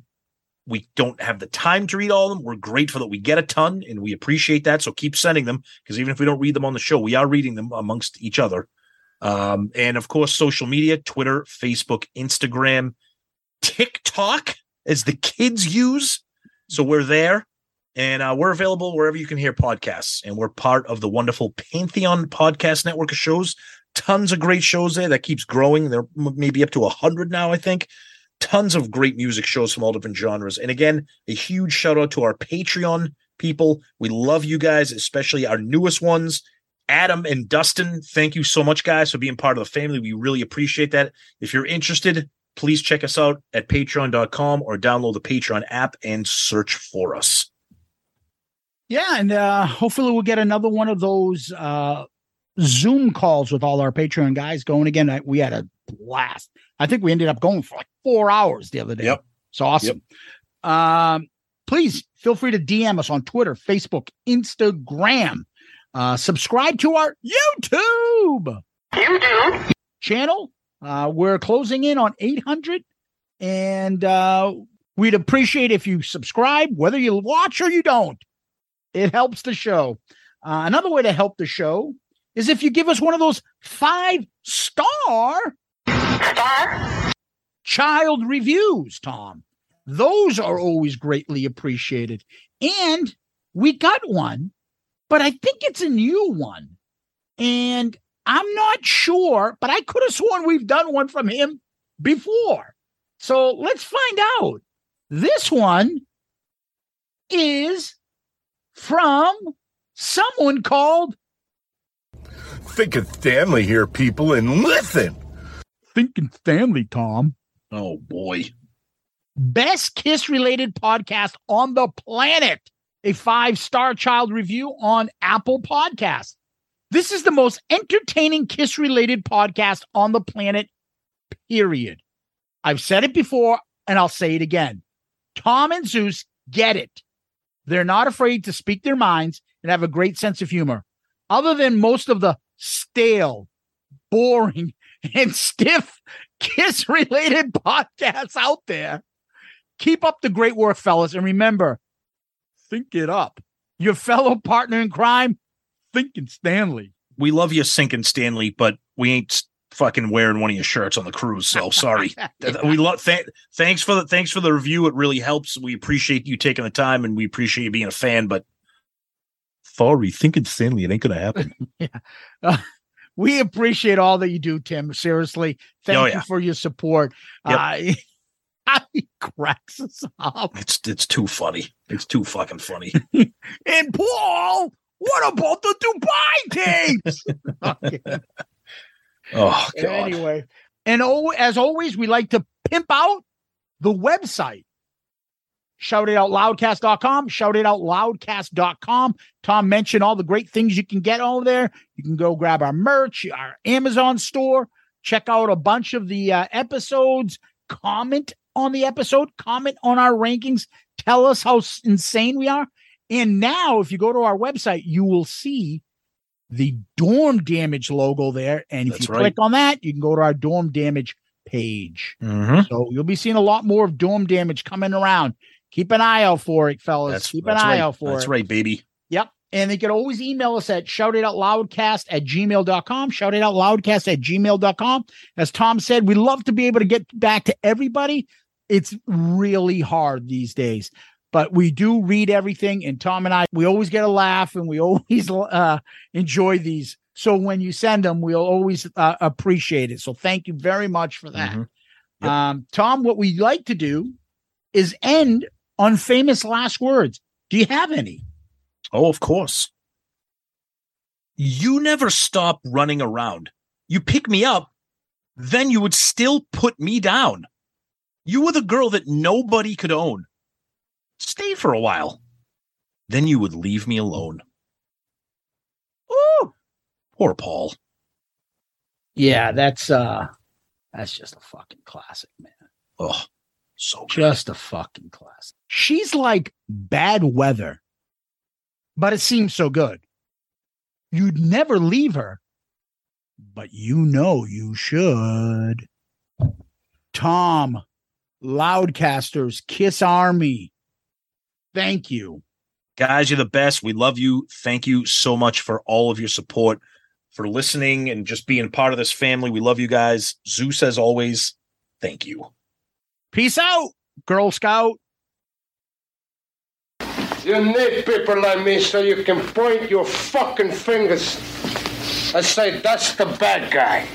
we don't have the time to read all of them. We're grateful that we get a ton and we appreciate that. So keep sending them because even if we don't read them on the show, we are reading them amongst each other. Um, and of course, social media Twitter, Facebook, Instagram, TikTok, as the kids use. So we're there and uh, we're available wherever you can hear podcasts. And we're part of the wonderful Pantheon podcast network of shows. Tons of great shows there that keeps growing. They're m- maybe up to 100 now, I think. Tons of great music shows from all different genres. And again, a huge shout out to our Patreon people. We love you guys, especially our newest ones. Adam and Dustin, thank you so much, guys, for being part of the family. We really appreciate that. If you're interested, please check us out at patreon.com or download the Patreon app and search for us.
Yeah, and uh hopefully we'll get another one of those uh Zoom calls with all our Patreon guys going again. I, we had a blast. I think we ended up going for like four hours the other day.
Yep.
It's awesome. Um, please feel free to DM us on Twitter, Facebook, Instagram. Uh, subscribe to our YouTube. YouTube channel. Uh, we're closing in on 800 and uh, we'd appreciate if you subscribe, whether you watch or you don't. It helps the show. Uh, another way to help the show is if you give us one of those five star child reviews, Tom. Those are always greatly appreciated. And we got one, but I think it's a new one. And I'm not sure, but I could have sworn we've done one from him before. So let's find out. This one is from someone called
Think of Stanley here, people, and listen.
Thinking Stanley, Tom.
Oh, boy.
Best kiss related podcast on the planet. A five star child review on Apple Podcasts. This is the most entertaining kiss related podcast on the planet, period. I've said it before and I'll say it again. Tom and Zeus get it. They're not afraid to speak their minds and have a great sense of humor. Other than most of the stale, boring, (laughs) and stiff kiss related (laughs) podcasts out there, keep up the great work, fellas. And remember, think it up. Your fellow partner in crime, thinking Stanley.
We love you, Sinking Stanley, but we ain't fucking wearing one of your shirts on the cruise. So sorry. (laughs) we love. Th- thanks for the thanks for the review. It really helps. We appreciate you taking the time, and we appreciate you being a fan. But sorry, Thinking Stanley, it ain't gonna happen.
Uh, we appreciate all that you do, Tim. Seriously, thank
Oh,
you for your support.
Yep.
Uh, (laughs) he cracks us up.
It's it's too funny. It's too fucking funny. (laughs)
And Paul, what about the Dubai tapes? (laughs) Okay.
Oh god.
Anyway, and oh, as always, we like to pimp out the website. Shout it out loudcast.com. Shout it out loudcast.com. Tom mentioned all the great things you can get over there. You can go grab our merch, our Amazon store, check out a bunch of the uh, episodes, comment on the episode, comment on our rankings, tell us how insane we are. And now, if you go to our website, you will see the Storm Damage logo there. And if
That's
you
right.
click on that, you can go to our Storm Damage page.
Mhm.
So you'll be seeing a lot more of Storm Damage coming around. Keep an eye out for it, fellas.
That's,
Keep an eye
right.
out for
That's
it.
That's right, baby.
Yep. And they can always email us at shoutitoutloudcast at gmail.com. Shoutitoutloudcast at gmail.com. As Tom said, we love to be able to get back to everybody. It's really hard these days, but we do read everything. And Tom and I, we always get a laugh and we (laughs) always uh, enjoy these. So when you send them, we'll always uh, appreciate it. So thank you very much for that.
Mhm. Yep.
Um, Tom, what we like to do is end on famous last words. Do you have any?
Oh, of course. You never stop running around. You pick me up, then you would still put me down. You were the girl that nobody could own. Stay for a while. Then you would leave me alone. Ooh, poor Paul.
Yeah, that's uh that's just a fucking classic, man.
Oh, so good.
Just a fucking classic. She's like bad weather, but it seems so good. You'd never leave her, but you know you should. Tom, Loudcasters, Kiss Army. Thank you.
Guys, you're the best. We love you. Thank you so much for all of your support, for listening and just being part of this family. We love you guys. Zeus, as always, thank you.
Peace out, Girl Scout.
You need people like me so you can point your fucking fingers and say that's the bad guy.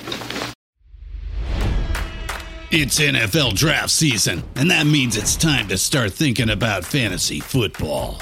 It's NFL draft season, and that means it's time to start thinking about fantasy football.